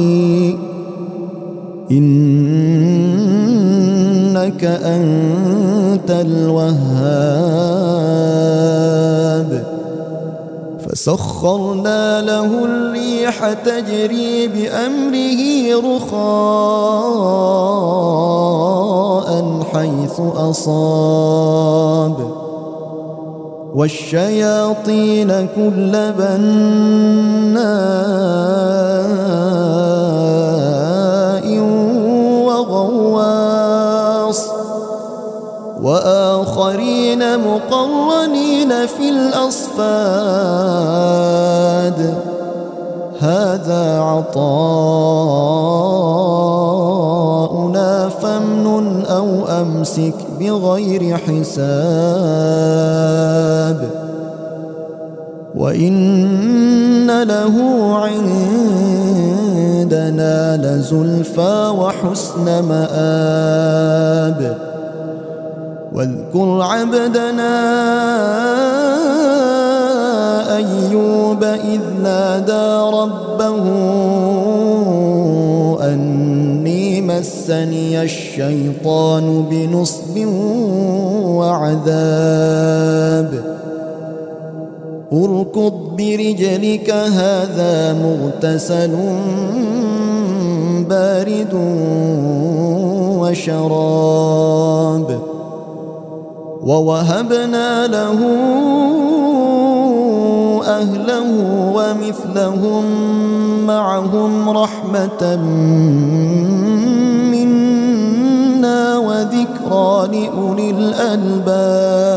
بعدي. إنك أنت الوهاب. فسخرنا له الريح تجري بأمره رخاء حيث أصاب. والشياطين كل بناء وغواص. وآخرين مقرنين في الأصفاد. هذا عطاؤنا فامنن أو أمسك. بغير حساب وإن له عندنا لزلفى وحسن مآب واذكر عبدنا أيوب إذ نادى ربه مسني الشيطان بنصب وعذاب. اركض برجلك هذا مغتسل بارد وشراب. ووهبنا له أهله ومثلهم معهم رحمة وذكرى لأولي الألباب.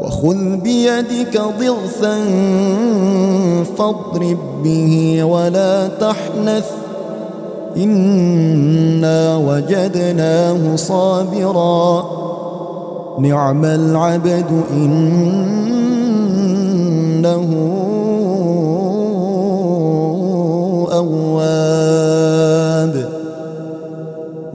وخذ بيدك ضغثا فاضرب به ولا تحنث. إنا وجدناه صابرا. نعم العبد إنه أواب.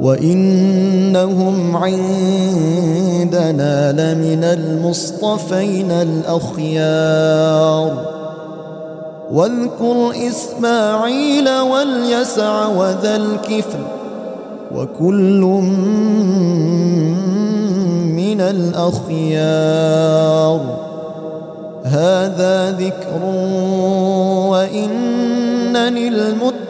وإنهم عندنا لمن المصطفين الأخيار. واذكر إسماعيل واليسع وذا الكفل وكل من الأخيار. هذا ذكر وإن للمتقين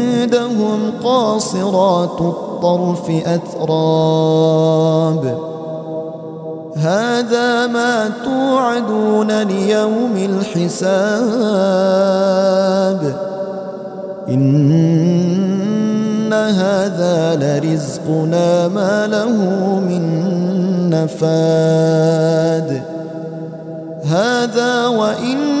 وعندهم قاصرات الطرف أتراب. هذا ما توعدون ليوم الحساب. إن هذا لرزقنا ما له من نفاد. هذا وإن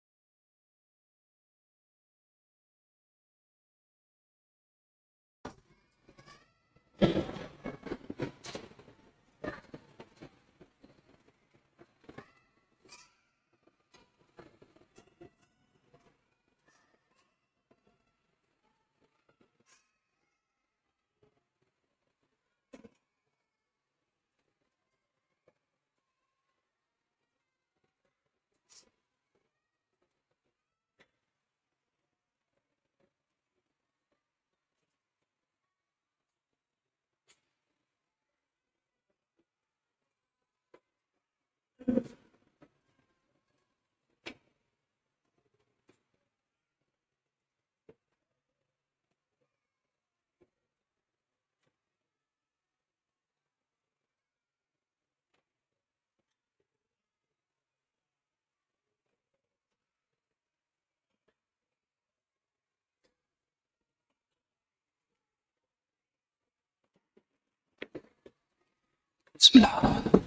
بسم الله الرحمن الرحيم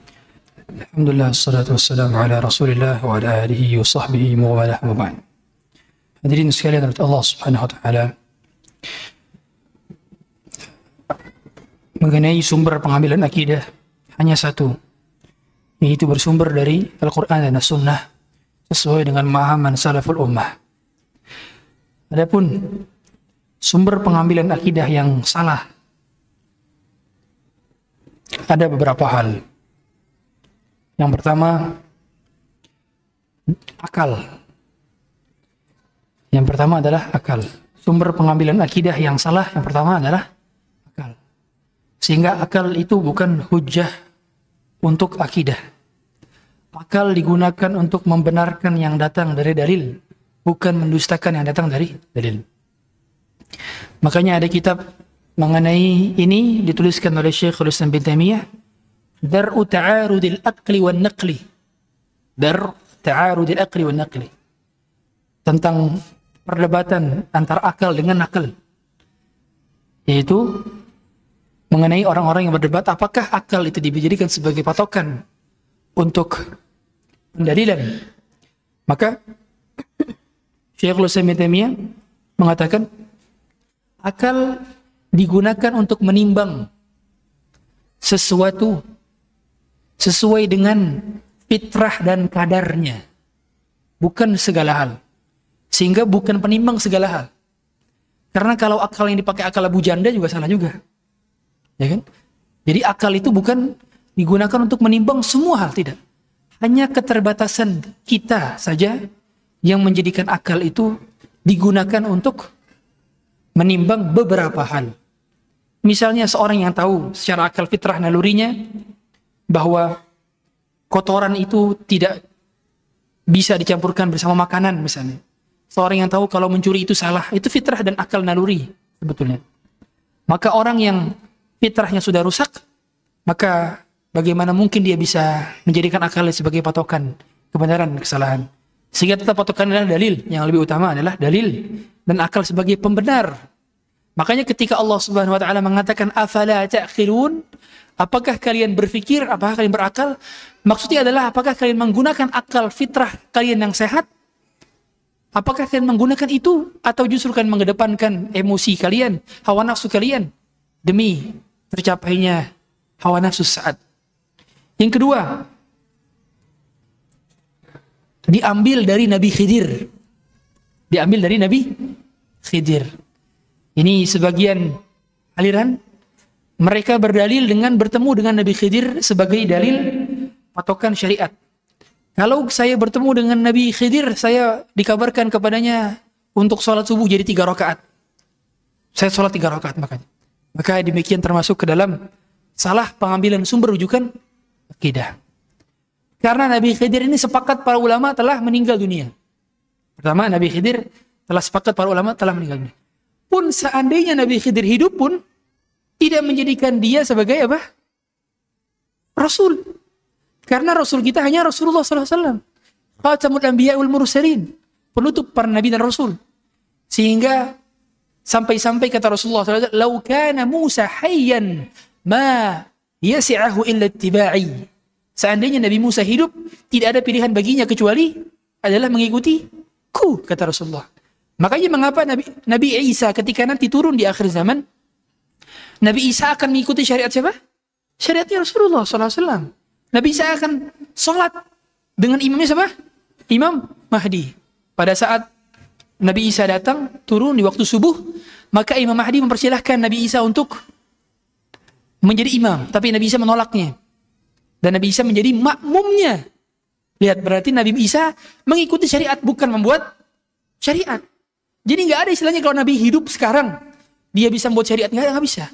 الحمد لله والصلاة والسلام على رسول الله وعلى آله وصحبه ومواله وبعد Hadirin sekalian dari Allah Subhanahu wa taala mengenai sumber pengambilan akidah hanya satu yaitu bersumber dari Al-Qur'an dan As-Sunnah sesuai dengan pemahaman salaful ummah. Adapun sumber pengambilan akidah yang salah ada beberapa hal. Yang pertama, akal. Yang pertama adalah akal. Sumber pengambilan akidah yang salah yang pertama adalah akal. Sehingga akal itu bukan hujah untuk akidah. Akal digunakan untuk membenarkan yang datang dari dalil, bukan mendustakan yang datang dari dalil. Makanya ada kitab mengenai ini dituliskan oleh Syekhul Islam bin Taimiyah Dar'u ta'arudil aqli wan naqli. Dar ta'arudil aqli wan naqli. Tentang perdebatan antara akal dengan nakal yaitu mengenai orang-orang yang berdebat apakah akal itu dijadikan sebagai patokan untuk pendalilan? Maka Syekhul Islam bin Taimiyah mengatakan akal digunakan untuk menimbang sesuatu sesuai dengan fitrah dan kadarnya. Bukan segala hal. Sehingga bukan penimbang segala hal. Karena kalau akal yang dipakai akal abu janda juga salah juga. Ya kan? Jadi akal itu bukan digunakan untuk menimbang semua hal, tidak. Hanya keterbatasan kita saja yang menjadikan akal itu digunakan untuk menimbang beberapa hal. Misalnya seorang yang tahu secara akal fitrah nalurinya bahwa kotoran itu tidak bisa dicampurkan bersama makanan misalnya. Seorang yang tahu kalau mencuri itu salah, itu fitrah dan akal naluri sebetulnya. Maka orang yang fitrahnya sudah rusak, maka bagaimana mungkin dia bisa menjadikan akalnya sebagai patokan kebenaran kesalahan. Sehingga tetap patokan adalah dalil, yang lebih utama adalah dalil dan akal sebagai pembenar. Makanya ketika Allah Subhanahu wa taala mengatakan afala ta'qilun, apakah kalian berpikir, apakah kalian berakal? Maksudnya adalah apakah kalian menggunakan akal fitrah kalian yang sehat Apakah kalian menggunakan itu atau justru kalian mengedepankan emosi kalian, hawa nafsu kalian demi tercapainya hawa nafsu saat? Yang kedua, diambil dari Nabi Khidir. Diambil dari Nabi Khidir. Ini sebagian aliran mereka berdalil dengan bertemu dengan Nabi Khidir sebagai dalil patokan syariat. Kalau saya bertemu dengan Nabi Khidir, saya dikabarkan kepadanya untuk sholat subuh jadi tiga rakaat. Saya sholat tiga rakaat makanya. Maka demikian termasuk ke dalam salah pengambilan sumber rujukan akidah. Karena Nabi Khidir ini sepakat para ulama telah meninggal dunia. Pertama, Nabi Khidir telah sepakat para ulama telah meninggal dunia. Pun seandainya Nabi Khidir hidup pun tidak menjadikan dia sebagai apa? Rasul. Karena Rasul kita hanya Rasulullah Anbiya wal Mursalin. Penutup para Nabi dan Rasul. Sehingga sampai-sampai kata Rasulullah SAW, Lau kana Musa hayyan ma yasi'ahu illa tiba'i. Seandainya Nabi Musa hidup, tidak ada pilihan baginya kecuali adalah mengikuti ku, kata Rasulullah. Makanya mengapa Nabi, Nabi Isa ketika nanti turun di akhir zaman, Nabi Isa akan mengikuti syariat siapa? Syariatnya Rasulullah SAW. Nabi Isa akan sholat dengan imamnya siapa? Imam Mahdi. Pada saat Nabi Isa datang, turun di waktu subuh, maka Imam Mahdi mempersilahkan Nabi Isa untuk menjadi imam. Tapi Nabi Isa menolaknya. Dan Nabi Isa menjadi makmumnya. Lihat, berarti Nabi Isa mengikuti syariat, bukan membuat syariat. Jadi nggak ada istilahnya kalau Nabi hidup sekarang, dia bisa membuat syariat. Nggak, nggak bisa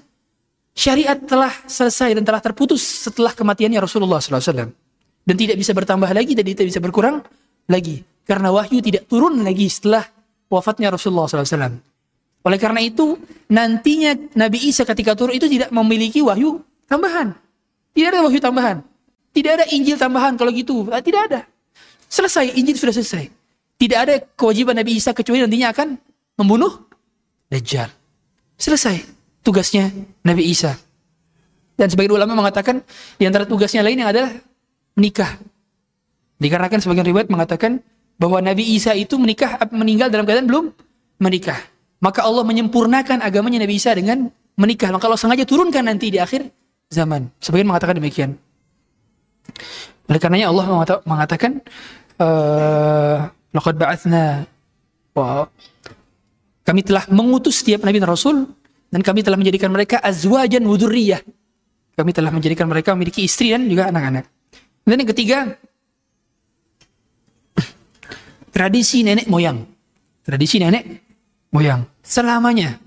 syariat telah selesai dan telah terputus setelah kematiannya Rasulullah SAW. Dan tidak bisa bertambah lagi dan tidak bisa berkurang lagi. Karena wahyu tidak turun lagi setelah wafatnya Rasulullah SAW. Oleh karena itu, nantinya Nabi Isa ketika turun itu tidak memiliki wahyu tambahan. Tidak ada wahyu tambahan. Tidak ada Injil tambahan kalau gitu. Ah, tidak ada. Selesai, Injil sudah selesai. Tidak ada kewajiban Nabi Isa kecuali nantinya akan membunuh Dajjal. Selesai tugasnya Nabi Isa. Dan sebagian ulama mengatakan di antara tugasnya lain yang adalah menikah. Dikarenakan sebagian riwayat mengatakan bahwa Nabi Isa itu menikah meninggal dalam keadaan belum menikah. Maka Allah menyempurnakan agamanya Nabi Isa dengan menikah. Maka Allah sengaja turunkan nanti di akhir zaman. Sebagian mengatakan demikian. Oleh karenanya Allah mengatakan eh, laqad ba'atsna kami telah mengutus setiap nabi dan rasul dan kami telah menjadikan mereka azwajan wuduriyah. Kami telah menjadikan mereka memiliki istri dan juga anak-anak. Dan yang ketiga, tradisi nenek moyang. Tradisi nenek moyang. Selamanya.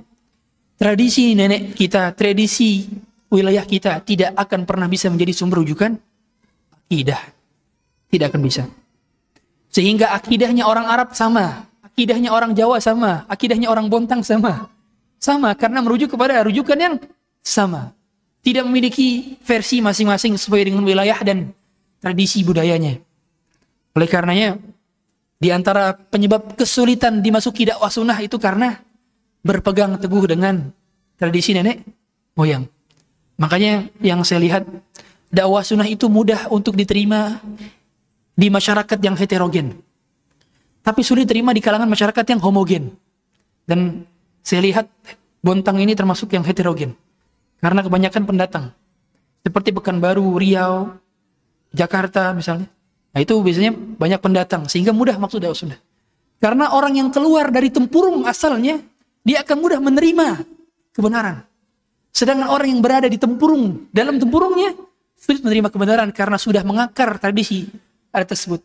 Tradisi nenek kita, tradisi wilayah kita tidak akan pernah bisa menjadi sumber rujukan akidah. Tidak akan bisa. Sehingga akidahnya orang Arab sama, akidahnya orang Jawa sama, akidahnya orang Bontang sama. Sama karena merujuk kepada rujukan yang sama. Tidak memiliki versi masing-masing sesuai dengan wilayah dan tradisi budayanya. Oleh karenanya, di antara penyebab kesulitan dimasuki dakwah sunnah itu karena berpegang teguh dengan tradisi nenek moyang. Makanya yang saya lihat dakwah sunnah itu mudah untuk diterima di masyarakat yang heterogen. Tapi sulit diterima di kalangan masyarakat yang homogen. Dan saya lihat Bontang ini termasuk yang heterogen. Karena kebanyakan pendatang. Seperti Pekanbaru, Riau, Jakarta misalnya. Nah itu biasanya banyak pendatang sehingga mudah maksud dakwah sunnah. Karena orang yang keluar dari tempurung asalnya, dia akan mudah menerima kebenaran. Sedangkan orang yang berada di tempurung, dalam tempurungnya, sulit menerima kebenaran karena sudah mengakar tradisi ada tersebut.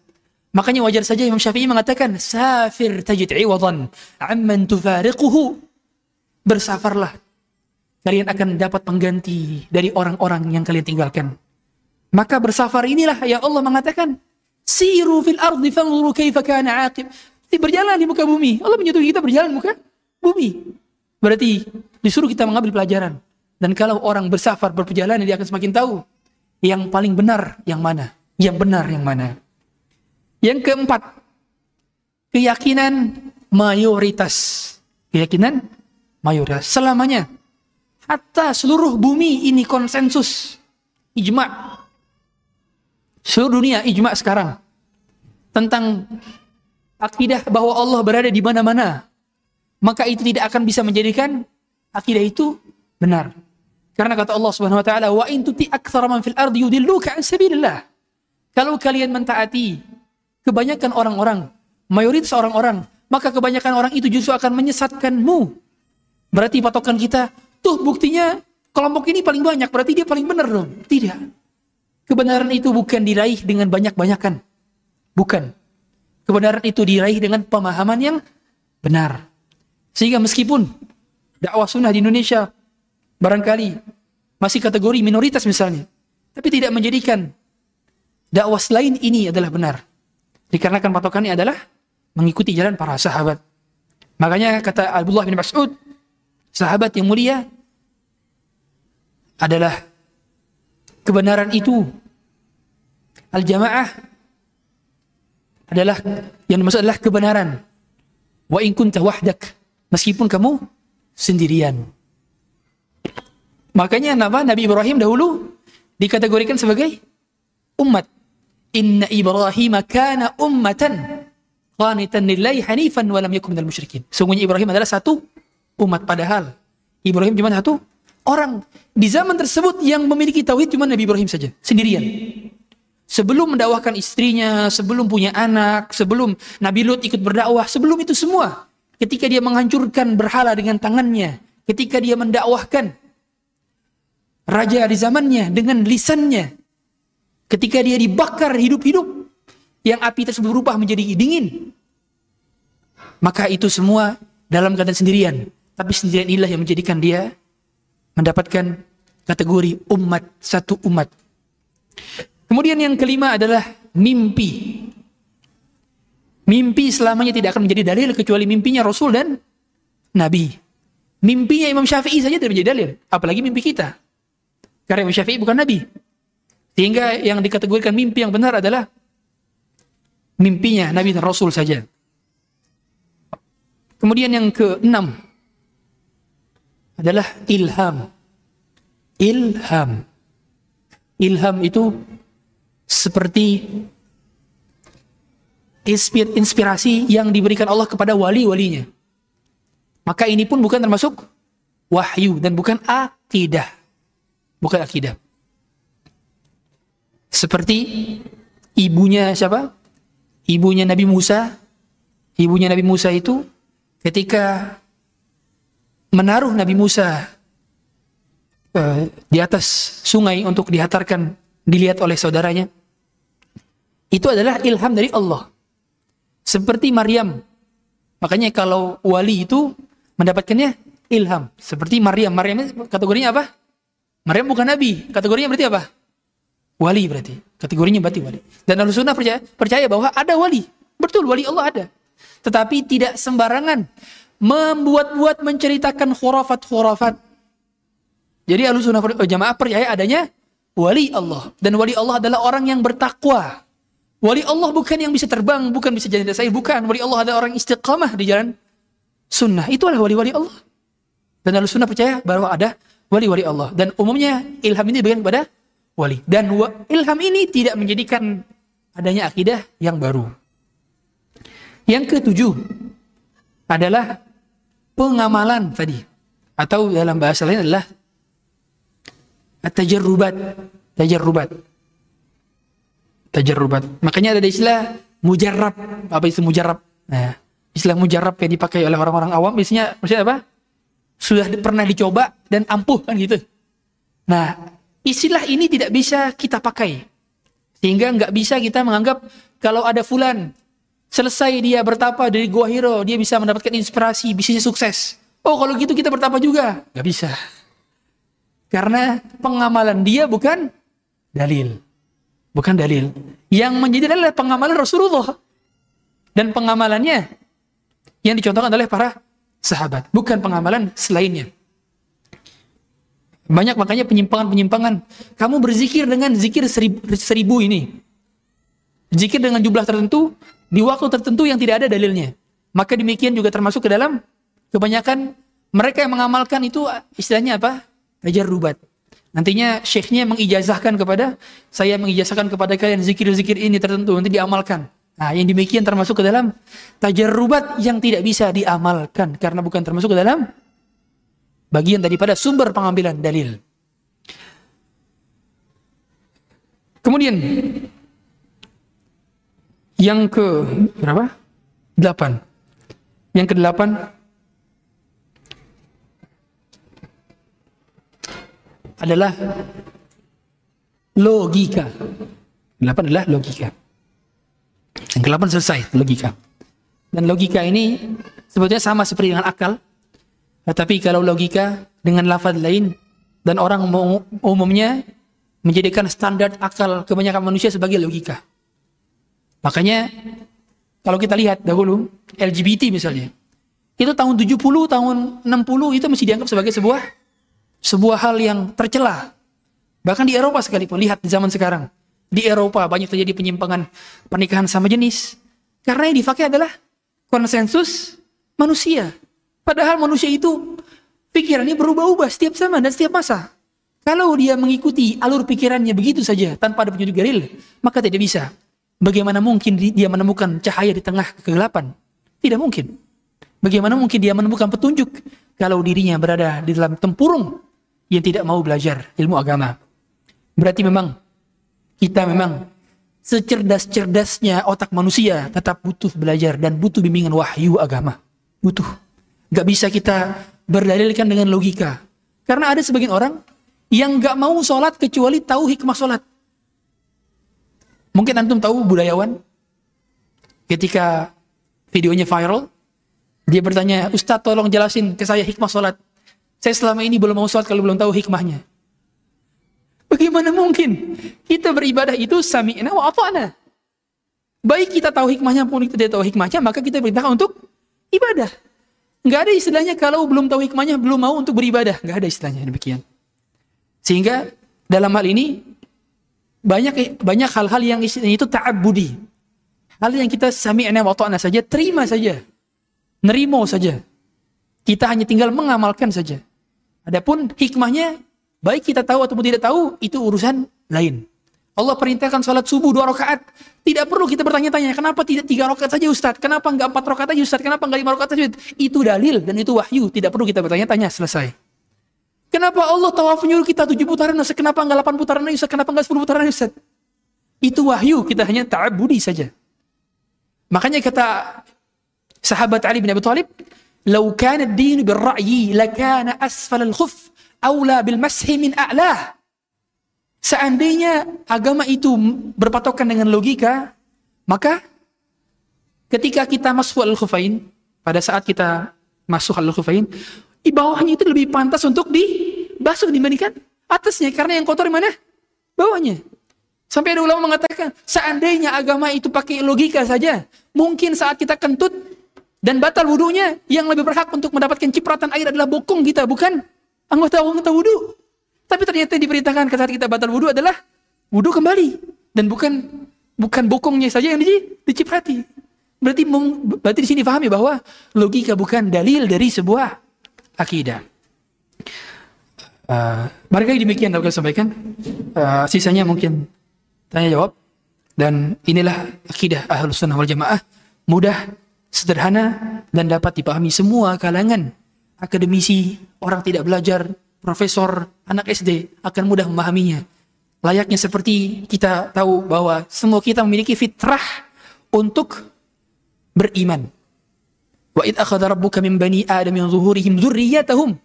Makanya wajar saja Imam Syafi'i mengatakan, Safir tajid iwadan amman tufariquhu. Bersafarlah. Kalian akan dapat pengganti dari orang-orang yang kalian tinggalkan. Maka bersafar inilah ya Allah mengatakan, Siru fil ardi fanzuru kaifa kana aqib. Berjalan di muka bumi. Allah menyuruh kita berjalan di muka bumi. Berarti disuruh kita mengambil pelajaran. Dan kalau orang bersafar berperjalanan dia akan semakin tahu yang paling benar yang mana, yang benar yang mana. Yang keempat, keyakinan mayoritas. Keyakinan mayoritas selamanya. Hatta seluruh bumi ini konsensus ijma. Seluruh dunia ijma sekarang tentang akidah bahwa Allah berada di mana-mana. Maka itu tidak akan bisa menjadikan akidah itu benar. Karena kata Allah Subhanahu wa taala, "Wa in tuti aktsara man fil ardi yudilluka an sabilillah." Kalau kalian mentaati kebanyakan orang-orang, mayoritas orang-orang, maka kebanyakan orang itu justru akan menyesatkanmu. Berarti patokan kita, tuh buktinya kelompok ini paling banyak, berarti dia paling benar dong. Tidak. Kebenaran itu bukan diraih dengan banyak-banyakan. Bukan. Kebenaran itu diraih dengan pemahaman yang benar. Sehingga meskipun dakwah sunnah di Indonesia barangkali masih kategori minoritas misalnya, tapi tidak menjadikan dakwah selain ini adalah benar. Dikarenakan patokannya adalah mengikuti jalan para sahabat. Makanya kata Abdullah bin Mas'ud, sahabat yang mulia adalah kebenaran itu al-jamaah adalah yang dimaksud adalah kebenaran. Wa in kunta wahdak, meskipun kamu sendirian. Makanya nama Nabi Ibrahim dahulu dikategorikan sebagai umat. Inna Ibrahim kana ummatan qanitan lillahi hanifan wa lam yakun minal musyrikin. Sungguhnya Ibrahim adalah satu umat padahal Ibrahim cuma satu orang di zaman tersebut yang memiliki tauhid cuma Nabi Ibrahim saja sendirian. Sebelum mendakwahkan istrinya, sebelum punya anak, sebelum Nabi Lut ikut berdakwah, sebelum itu semua, ketika dia menghancurkan berhala dengan tangannya, ketika dia mendakwahkan raja di zamannya dengan lisannya, ketika dia dibakar hidup-hidup, yang api tersebut berubah menjadi dingin, maka itu semua dalam keadaan sendirian. Tapi sendirian inilah yang menjadikan dia mendapatkan kategori umat, satu umat. Kemudian yang kelima adalah mimpi. Mimpi selamanya tidak akan menjadi dalil kecuali mimpinya Rasul dan Nabi. Mimpinya Imam Syafi'i saja tidak menjadi dalil. Apalagi mimpi kita. Karena Imam Syafi'i bukan Nabi. Sehingga yang dikategorikan mimpi yang benar adalah mimpinya Nabi dan Rasul saja. Kemudian yang keenam adalah ilham. Ilham. Ilham itu seperti inspirasi yang diberikan Allah kepada wali-walinya. Maka ini pun bukan termasuk wahyu dan bukan akidah. Bukan akidah. Seperti ibunya siapa? Ibunya Nabi Musa. Ibunya Nabi Musa itu ketika menaruh Nabi Musa uh, di atas sungai untuk dihantarkan dilihat oleh saudaranya itu adalah ilham dari Allah. Seperti Maryam. Makanya kalau wali itu mendapatkannya ilham. Seperti Maryam. Maryam kategorinya apa? Maryam bukan nabi. Kategorinya berarti apa wali berarti kategorinya berarti wali dan al sunnah percaya percaya bahwa ada wali betul wali Allah ada tetapi tidak sembarangan membuat-buat menceritakan khurafat-khurafat. Jadi ahlu sunnah jamaah percaya adanya wali Allah. Dan wali Allah adalah orang yang bertakwa. Wali Allah bukan yang bisa terbang, bukan bisa jadi saya, bukan. Wali Allah adalah orang istiqamah di jalan sunnah. Itulah wali-wali Allah. Dan ahlu sunnah percaya bahwa ada wali-wali Allah. Dan umumnya ilham ini diberikan kepada wali. Dan ilham ini tidak menjadikan adanya akidah yang baru. Yang ketujuh adalah pengamalan tadi atau dalam bahasa lain adalah At-tajarrubat. Tajarrubat. Tajarrubat. Makanya ada istilah mujarrab. Apa itu mujarrab? Nah, istilah mujarrab yang dipakai oleh orang-orang awam biasanya maksudnya apa? Sudah pernah dicoba dan ampuh kan gitu. Nah, istilah ini tidak bisa kita pakai. Sehingga nggak bisa kita menganggap kalau ada fulan selesai dia bertapa dari Gua Hiro, dia bisa mendapatkan inspirasi, bisnisnya sukses. Oh, kalau gitu kita bertapa juga. Nggak bisa. Karena pengamalan dia bukan dalil. Bukan dalil. Yang menjadi dalil adalah pengamalan Rasulullah. Dan pengamalannya yang dicontohkan oleh para sahabat. Bukan pengamalan selainnya. Banyak makanya penyimpangan-penyimpangan. Kamu berzikir dengan zikir seribu, seribu ini. Zikir dengan jumlah tertentu, di waktu tertentu yang tidak ada dalilnya. Maka demikian juga termasuk ke dalam kebanyakan mereka yang mengamalkan itu istilahnya apa? Tajarrubat. Nantinya syekhnya mengijazahkan kepada saya mengijazahkan kepada kalian zikir-zikir ini tertentu nanti diamalkan. Nah, yang demikian termasuk ke dalam tajarrubat yang tidak bisa diamalkan karena bukan termasuk ke dalam bagian daripada sumber pengambilan dalil. Kemudian yang ke berapa? Delapan. Yang ke delapan adalah logika. Delapan adalah logika. Yang ke delapan selesai logika. Dan logika ini sebetulnya sama seperti dengan akal. Tetapi kalau logika dengan lafaz lain dan orang umum- umumnya menjadikan standar akal kebanyakan manusia sebagai logika. Makanya kalau kita lihat dahulu LGBT misalnya. Itu tahun 70, tahun 60 itu masih dianggap sebagai sebuah sebuah hal yang tercela. Bahkan di Eropa sekalipun lihat di zaman sekarang. Di Eropa banyak terjadi penyimpangan pernikahan sama jenis. Karena yang dipakai adalah konsensus manusia. Padahal manusia itu pikirannya berubah-ubah setiap zaman dan setiap masa. Kalau dia mengikuti alur pikirannya begitu saja tanpa ada petunjuk dalil, maka tidak bisa. Bagaimana mungkin di- dia menemukan cahaya di tengah kegelapan? Tidak mungkin. Bagaimana mungkin dia menemukan petunjuk kalau dirinya berada di dalam tempurung yang tidak mau belajar ilmu agama? Berarti memang kita memang secerdas-cerdasnya otak manusia tetap butuh belajar dan butuh bimbingan wahyu agama. Butuh. Gak bisa kita berdalilkan dengan logika. Karena ada sebagian orang yang gak mau sholat kecuali tahu hikmah sholat. Mungkin antum tahu budayawan ketika videonya viral, dia bertanya, Ustadz tolong jelasin ke saya hikmah sholat. Saya selama ini belum mau sholat kalau belum tahu hikmahnya. Bagaimana mungkin kita beribadah itu sami'na wa ata'na. Baik kita tahu hikmahnya pun kita tidak tahu hikmahnya, maka kita perintahkan untuk ibadah. Nggak ada istilahnya kalau belum tahu hikmahnya, belum mau untuk beribadah. Nggak ada istilahnya demikian. Sehingga dalam hal ini banyak banyak hal-hal yang istilahnya itu ta'abbudi. Hal yang kita sami'na wa ta'na saja, terima saja. Nerimo saja. Kita hanya tinggal mengamalkan saja. Adapun hikmahnya, baik kita tahu ataupun tidak tahu, itu urusan lain. Allah perintahkan sholat subuh dua rakaat. Tidak perlu kita bertanya-tanya, kenapa tidak tiga rakaat saja Ustadz? Kenapa enggak empat rakaat saja Ustadz? Kenapa enggak lima rakaat saja? Itu dalil dan itu wahyu. Tidak perlu kita bertanya-tanya, selesai. Kenapa Allah tawaf menyuruh kita tujuh putaran Ustadz? Kenapa enggak delapan putaran Ustadz? Kenapa enggak sepuluh putaran Ustadz? Itu wahyu, kita hanya ta'abudi saja. Makanya kata sahabat Ali bin Abi Thalib, "Lau kana ad-din bir-ra'yi lakana asfal al-khuf aula bil mashi min a'lah." Seandainya agama itu berpatokan dengan logika, maka ketika kita masuk al-khufain, pada saat kita masuk al-khufain, di bawahnya itu lebih pantas untuk dibasuh dibandingkan atasnya karena yang kotor mana? Bawahnya. Sampai ada ulama mengatakan, seandainya agama itu pakai logika saja, mungkin saat kita kentut dan batal wudhunya, yang lebih berhak untuk mendapatkan cipratan air adalah bokong kita, bukan anggota-anggota wudhu. Tapi ternyata yang diperintahkan saat kita batal wudhu adalah wudhu kembali. Dan bukan bukan bokongnya saja yang di- diciprati. Berarti berarti di sini pahami bahwa logika bukan dalil dari sebuah akidah. Uh, barangkali demikian dapat saya sampaikan. Uh, sisanya mungkin tanya jawab. Dan inilah akidah ahlus sunnah wal jamaah. Mudah, sederhana, dan dapat dipahami semua kalangan. Akademisi, orang tidak belajar, profesor, anak SD akan mudah memahaminya. Layaknya seperti kita tahu bahwa semua kita memiliki fitrah untuk beriman. Wa id akhadha rabbuka min bani adam min zuhurihim dzurriyyatahum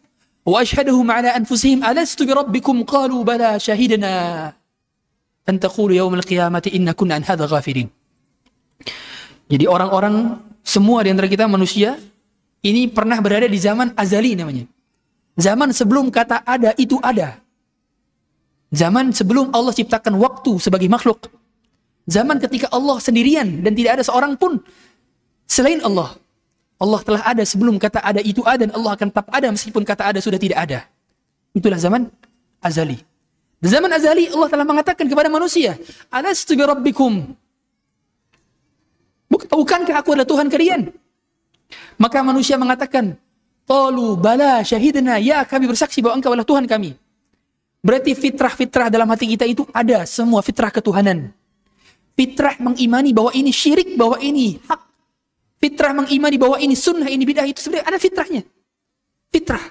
wa ashhadahum ala anfusihim alastu bi rabbikum qalu bala shahidna an taqulu yawm al-qiyamati inna kunna an hadha ghafilin. Jadi orang-orang semua di antara kita manusia ini pernah berada di zaman azali namanya. Zaman sebelum kata ada itu ada. Zaman sebelum Allah ciptakan waktu sebagai makhluk. Zaman ketika Allah sendirian dan tidak ada seorang pun selain Allah. Allah telah ada sebelum kata ada itu ada dan Allah akan tetap ada meskipun kata ada sudah tidak ada. Itulah zaman azali. Di zaman azali Allah telah mengatakan kepada manusia, "Alastu bi rabbikum?" Bukankah aku adalah Tuhan kalian? Maka manusia mengatakan, "Qalu bala syahidna, ya kami bersaksi bahwa engkau adalah Tuhan kami." Berarti fitrah-fitrah dalam hati kita itu ada semua fitrah ketuhanan. Fitrah mengimani bahwa ini syirik, bahwa ini hak. Fitrah mengimani bahwa ini sunnah, ini bidah itu sebenarnya ada fitrahnya. Fitrah.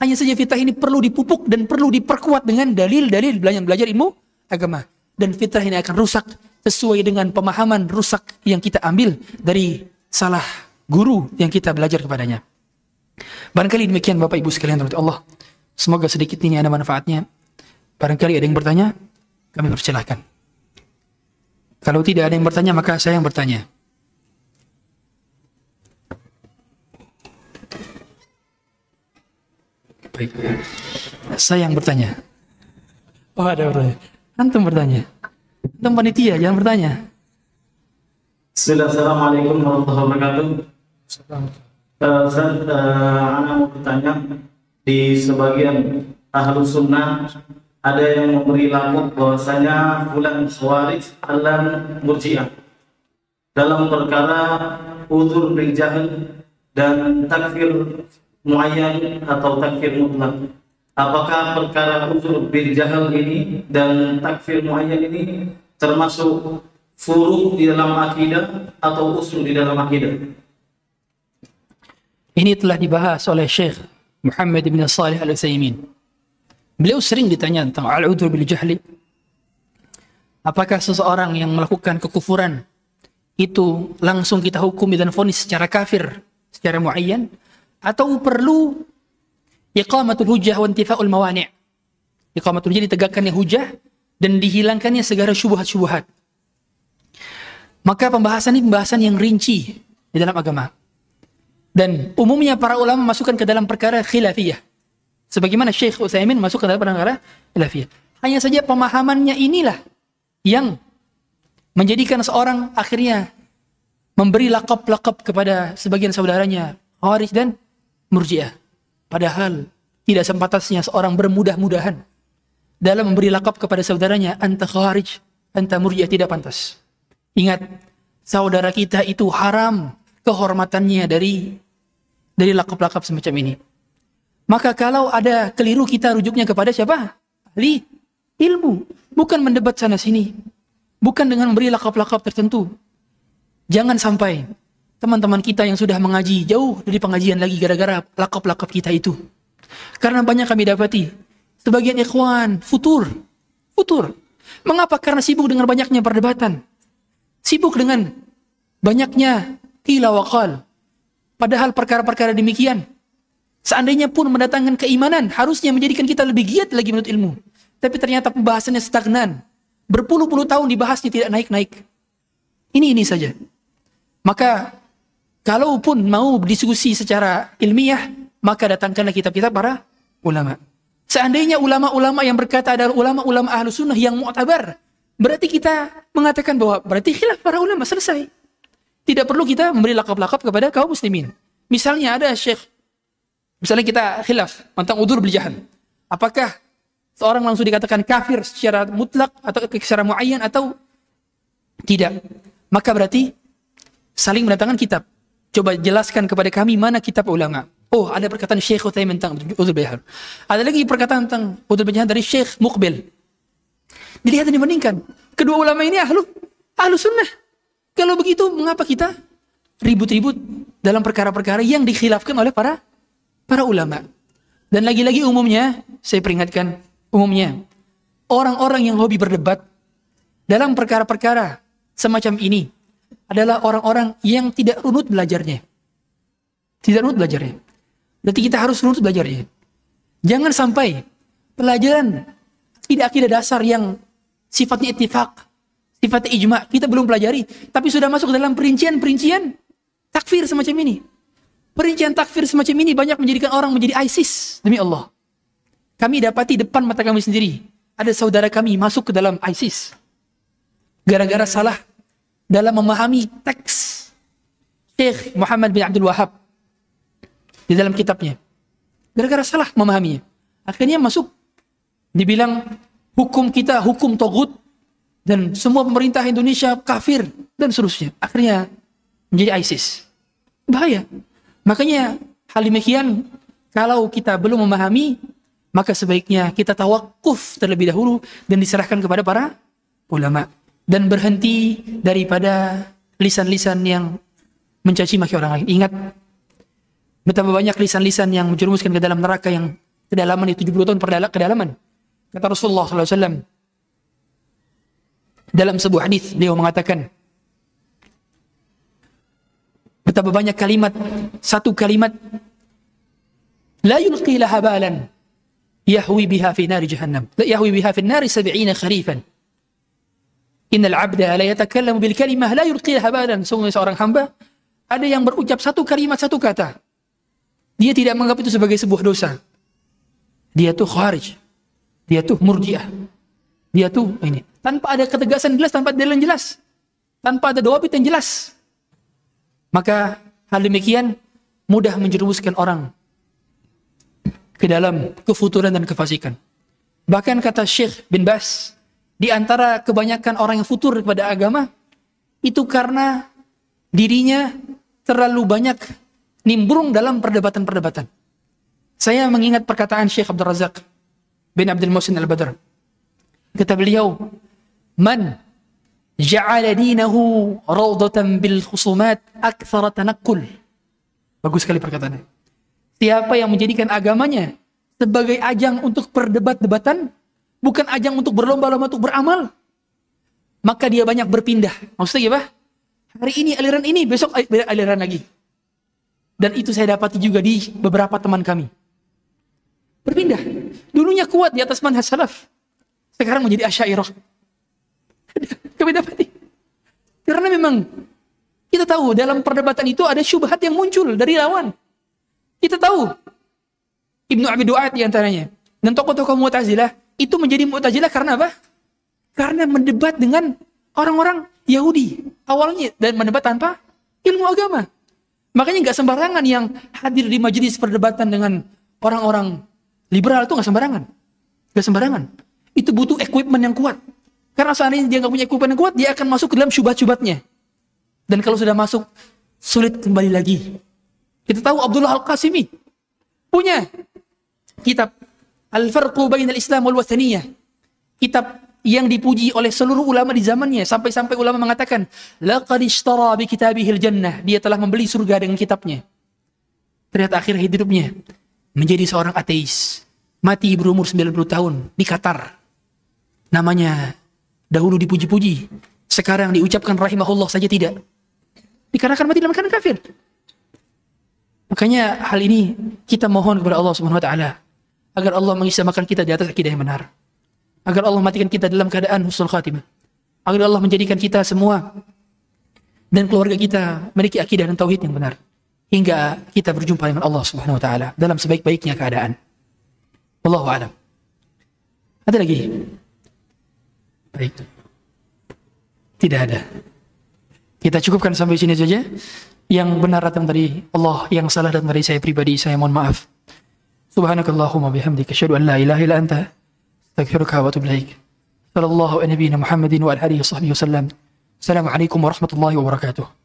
Hanya saja fitrah ini perlu dipupuk dan perlu diperkuat dengan dalil-dalil belajar belajar ilmu agama. Dan fitrah ini akan rusak sesuai dengan pemahaman rusak yang kita ambil dari salah guru yang kita belajar kepadanya. Barangkali demikian Bapak Ibu sekalian Allah. Semoga sedikit ini ada manfaatnya. Barangkali ada yang bertanya, kami persilahkan. Kalau tidak ada yang bertanya, maka saya yang bertanya. Baik. Saya yang bertanya. Oh ada bertanya. Antum bertanya. Antum panitia, jangan bertanya. Assalamualaikum warahmatullahi wabarakatuh. Uh, Ustaz, uh, mau bertanya di sebagian ahlu sunnah ada yang memberi lakuk bahwasanya bulan khawarij alam murjiah. Dalam perkara uzur bil dan takfir muayyan atau takfir mutlak. Apakah perkara uzur bil ini dan takfir muayyan ini termasuk furu di dalam akidah atau usul di dalam akidah ini telah dibahas oleh Syekh Muhammad bin Salih Al-Utsaimin Beliau sering ditanya tentang al-udhur bil jahli. Apakah seseorang yang melakukan kekufuran itu langsung kita hukumi dan vonis secara kafir, secara muayyan atau perlu iqamatul hujjah wa intifa'ul mawani'. Iqamatul hujjah ditegakkannya hujjah dan dihilangkannya segala syubhat-syubhat. Maka pembahasan ini pembahasan yang rinci di dalam agama. Dan umumnya para ulama masukkan ke dalam perkara khilafiyah. Sebagaimana Syekh Utsaimin masuk ke dalam perkara ilafiyah. Hanya saja pemahamannya inilah yang menjadikan seorang akhirnya memberi lakop-lakop kepada sebagian saudaranya Khawarij dan Murji'ah. Padahal tidak sempatasnya seorang bermudah-mudahan dalam memberi lakop kepada saudaranya anta Khawarij, anta Murji'ah tidak pantas. Ingat, saudara kita itu haram kehormatannya dari dari lakop-lakop semacam ini. Maka kalau ada keliru kita rujuknya kepada siapa? Ahli ilmu. Bukan mendebat sana sini. Bukan dengan memberi lakap-lakap tertentu. Jangan sampai teman-teman kita yang sudah mengaji jauh dari pengajian lagi gara-gara lakap-lakap kita itu. Karena banyak kami dapati. Sebagian ikhwan futur. Futur. Mengapa? Karena sibuk dengan banyaknya perdebatan. Sibuk dengan banyaknya kila wakal. Padahal perkara-perkara demikian Seandainya pun mendatangkan keimanan, harusnya menjadikan kita lebih giat lagi menurut ilmu. Tapi ternyata pembahasannya stagnan. Berpuluh-puluh tahun dibahasnya tidak naik-naik. Ini ini saja. Maka kalaupun mau diskusi secara ilmiah, maka datangkanlah kitab-kitab para ulama. Seandainya ulama-ulama yang berkata adalah ulama-ulama ahlu sunnah yang mu'tabar, berarti kita mengatakan bahwa berarti khilaf para ulama selesai. Tidak perlu kita memberi lakap-lakap kepada kaum muslimin. Misalnya ada Syekh Misalnya kita khilaf tentang udur berjahan. Apakah seorang langsung dikatakan kafir secara mutlak atau secara muayyan atau tidak? Maka berarti saling mendatangkan kitab. Coba jelaskan kepada kami mana kitab ulama. Oh, ada perkataan Syekh Utsaimin tentang udur berjahan. Ada lagi perkataan tentang udur berjahan dari Syekh Muqbil. Dilihat dan dibandingkan. Kedua ulama ini ahlu ahlu sunnah. Kalau begitu, mengapa kita ribut-ribut dalam perkara-perkara yang dikhilafkan oleh para para ulama. Dan lagi-lagi umumnya, saya peringatkan, umumnya orang-orang yang hobi berdebat dalam perkara-perkara semacam ini adalah orang-orang yang tidak runut belajarnya. Tidak runut belajarnya. Berarti kita harus runut belajarnya. Jangan sampai pelajaran tidak akidah dasar yang sifatnya ittifaq, sifatnya ijma, kita belum pelajari, tapi sudah masuk dalam perincian-perincian takfir semacam ini. Perincian takfir semacam ini banyak menjadikan orang menjadi ISIS demi Allah. Kami dapati depan mata kami sendiri ada saudara kami masuk ke dalam ISIS gara-gara salah dalam memahami teks Syekh Muhammad bin Abdul Wahab di dalam kitabnya. Gara-gara salah memahaminya. Akhirnya masuk dibilang hukum kita hukum togut dan semua pemerintah Indonesia kafir dan seterusnya. Akhirnya menjadi ISIS. Bahaya. Makanya hal demikian kalau kita belum memahami maka sebaiknya kita tawakuf terlebih dahulu dan diserahkan kepada para ulama dan berhenti daripada lisan-lisan yang mencaci maki orang lain. Ingat betapa banyak lisan-lisan yang menjerumuskan ke dalam neraka yang kedalaman itu 70 tahun kedalaman. Kata Rasulullah SAW dalam sebuah hadis beliau mengatakan betapa banyak kalimat satu kalimat la yulqi laha balan yahwi biha fi nari jahannam. Yahwi biha fi nari 70 kharifan innal abda la yatakallamu bil kalimah la yulqi laha balan. Sungguh seorang hamba ada yang berucap satu kalimat satu kata. Dia tidak menganggap itu sebagai sebuah dosa. Dia tuh kharij dia tuh murjiah. Dia tuh ini tanpa ada ketegasan jelas tanpa dalil yang jelas tanpa ada doa yang jelas maka hal demikian mudah menjerumuskan orang ke dalam kefuturan dan kefasikan. Bahkan kata Syekh bin Bas, di antara kebanyakan orang yang futur kepada agama, itu karena dirinya terlalu banyak nimbrung dalam perdebatan-perdebatan. Saya mengingat perkataan Syekh Abdul Razak bin Abdul Musin Al-Badr. Kata beliau, Man ja'ala dinahu rawdatan bil khusumat akthara tanakkul. Bagus sekali perkataannya. Siapa yang menjadikan agamanya sebagai ajang untuk perdebat-debatan, bukan ajang untuk berlomba-lomba untuk beramal, maka dia banyak berpindah. Maksudnya apa? Hari ini aliran ini, besok aliran lagi. Dan itu saya dapati juga di beberapa teman kami. Berpindah. Dulunya kuat di atas manhaj salaf. Sekarang menjadi asyairah. Kami dapati. Karena memang kita tahu dalam perdebatan itu ada syubhat yang muncul dari lawan. Kita tahu Ibnu Abi Duat di antaranya dan tokoh-tokoh Mu'tazilah itu menjadi Mu'tazilah karena apa? Karena mendebat dengan orang-orang Yahudi awalnya dan mendebat tanpa ilmu agama. Makanya nggak sembarangan yang hadir di majelis perdebatan dengan orang-orang liberal itu nggak sembarangan, nggak sembarangan. Itu butuh equipment yang kuat. Karena seandainya dia nggak punya equipment yang kuat, dia akan masuk ke dalam syubhat-syubhatnya. Dan kalau sudah masuk, sulit kembali lagi. Kita tahu Abdullah Al-Qasimi punya kitab Al-Farqu Bainal Islam wal Wathaniyah. Kitab yang dipuji oleh seluruh ulama di zamannya sampai-sampai ulama mengatakan laqad ishtara bi kitabihil jannah dia telah membeli surga dengan kitabnya ternyata akhir hidupnya menjadi seorang ateis mati berumur 90 tahun di Qatar namanya dahulu dipuji-puji sekarang diucapkan rahimahullah saja tidak dikarenakan mati dalam keadaan kafir makanya hal ini kita mohon kepada Allah Subhanahu wa taala agar Allah mengisamakan kita di atas akidah yang benar agar Allah matikan kita dalam keadaan husnul khatimah agar Allah menjadikan kita semua dan keluarga kita memiliki akidah dan tauhid yang benar hingga kita berjumpa dengan Allah Subhanahu wa taala dalam sebaik-baiknya keadaan. Wallahu a'lam. Ada lagi? Baik. Tidak ada. Kita cukupkan sampai sini saja. Yang benar datang dari Allah, yang salah datang dari saya pribadi, saya mohon maaf. Subhanakallahumma bihamdika asyhadu an la ilaha illa anta astaghfiruka wa atubu ilaik. Sallallahu ala nabiyyina Muhammadin wa sahbihi wasallam. Assalamualaikum warahmatullahi wabarakatuh.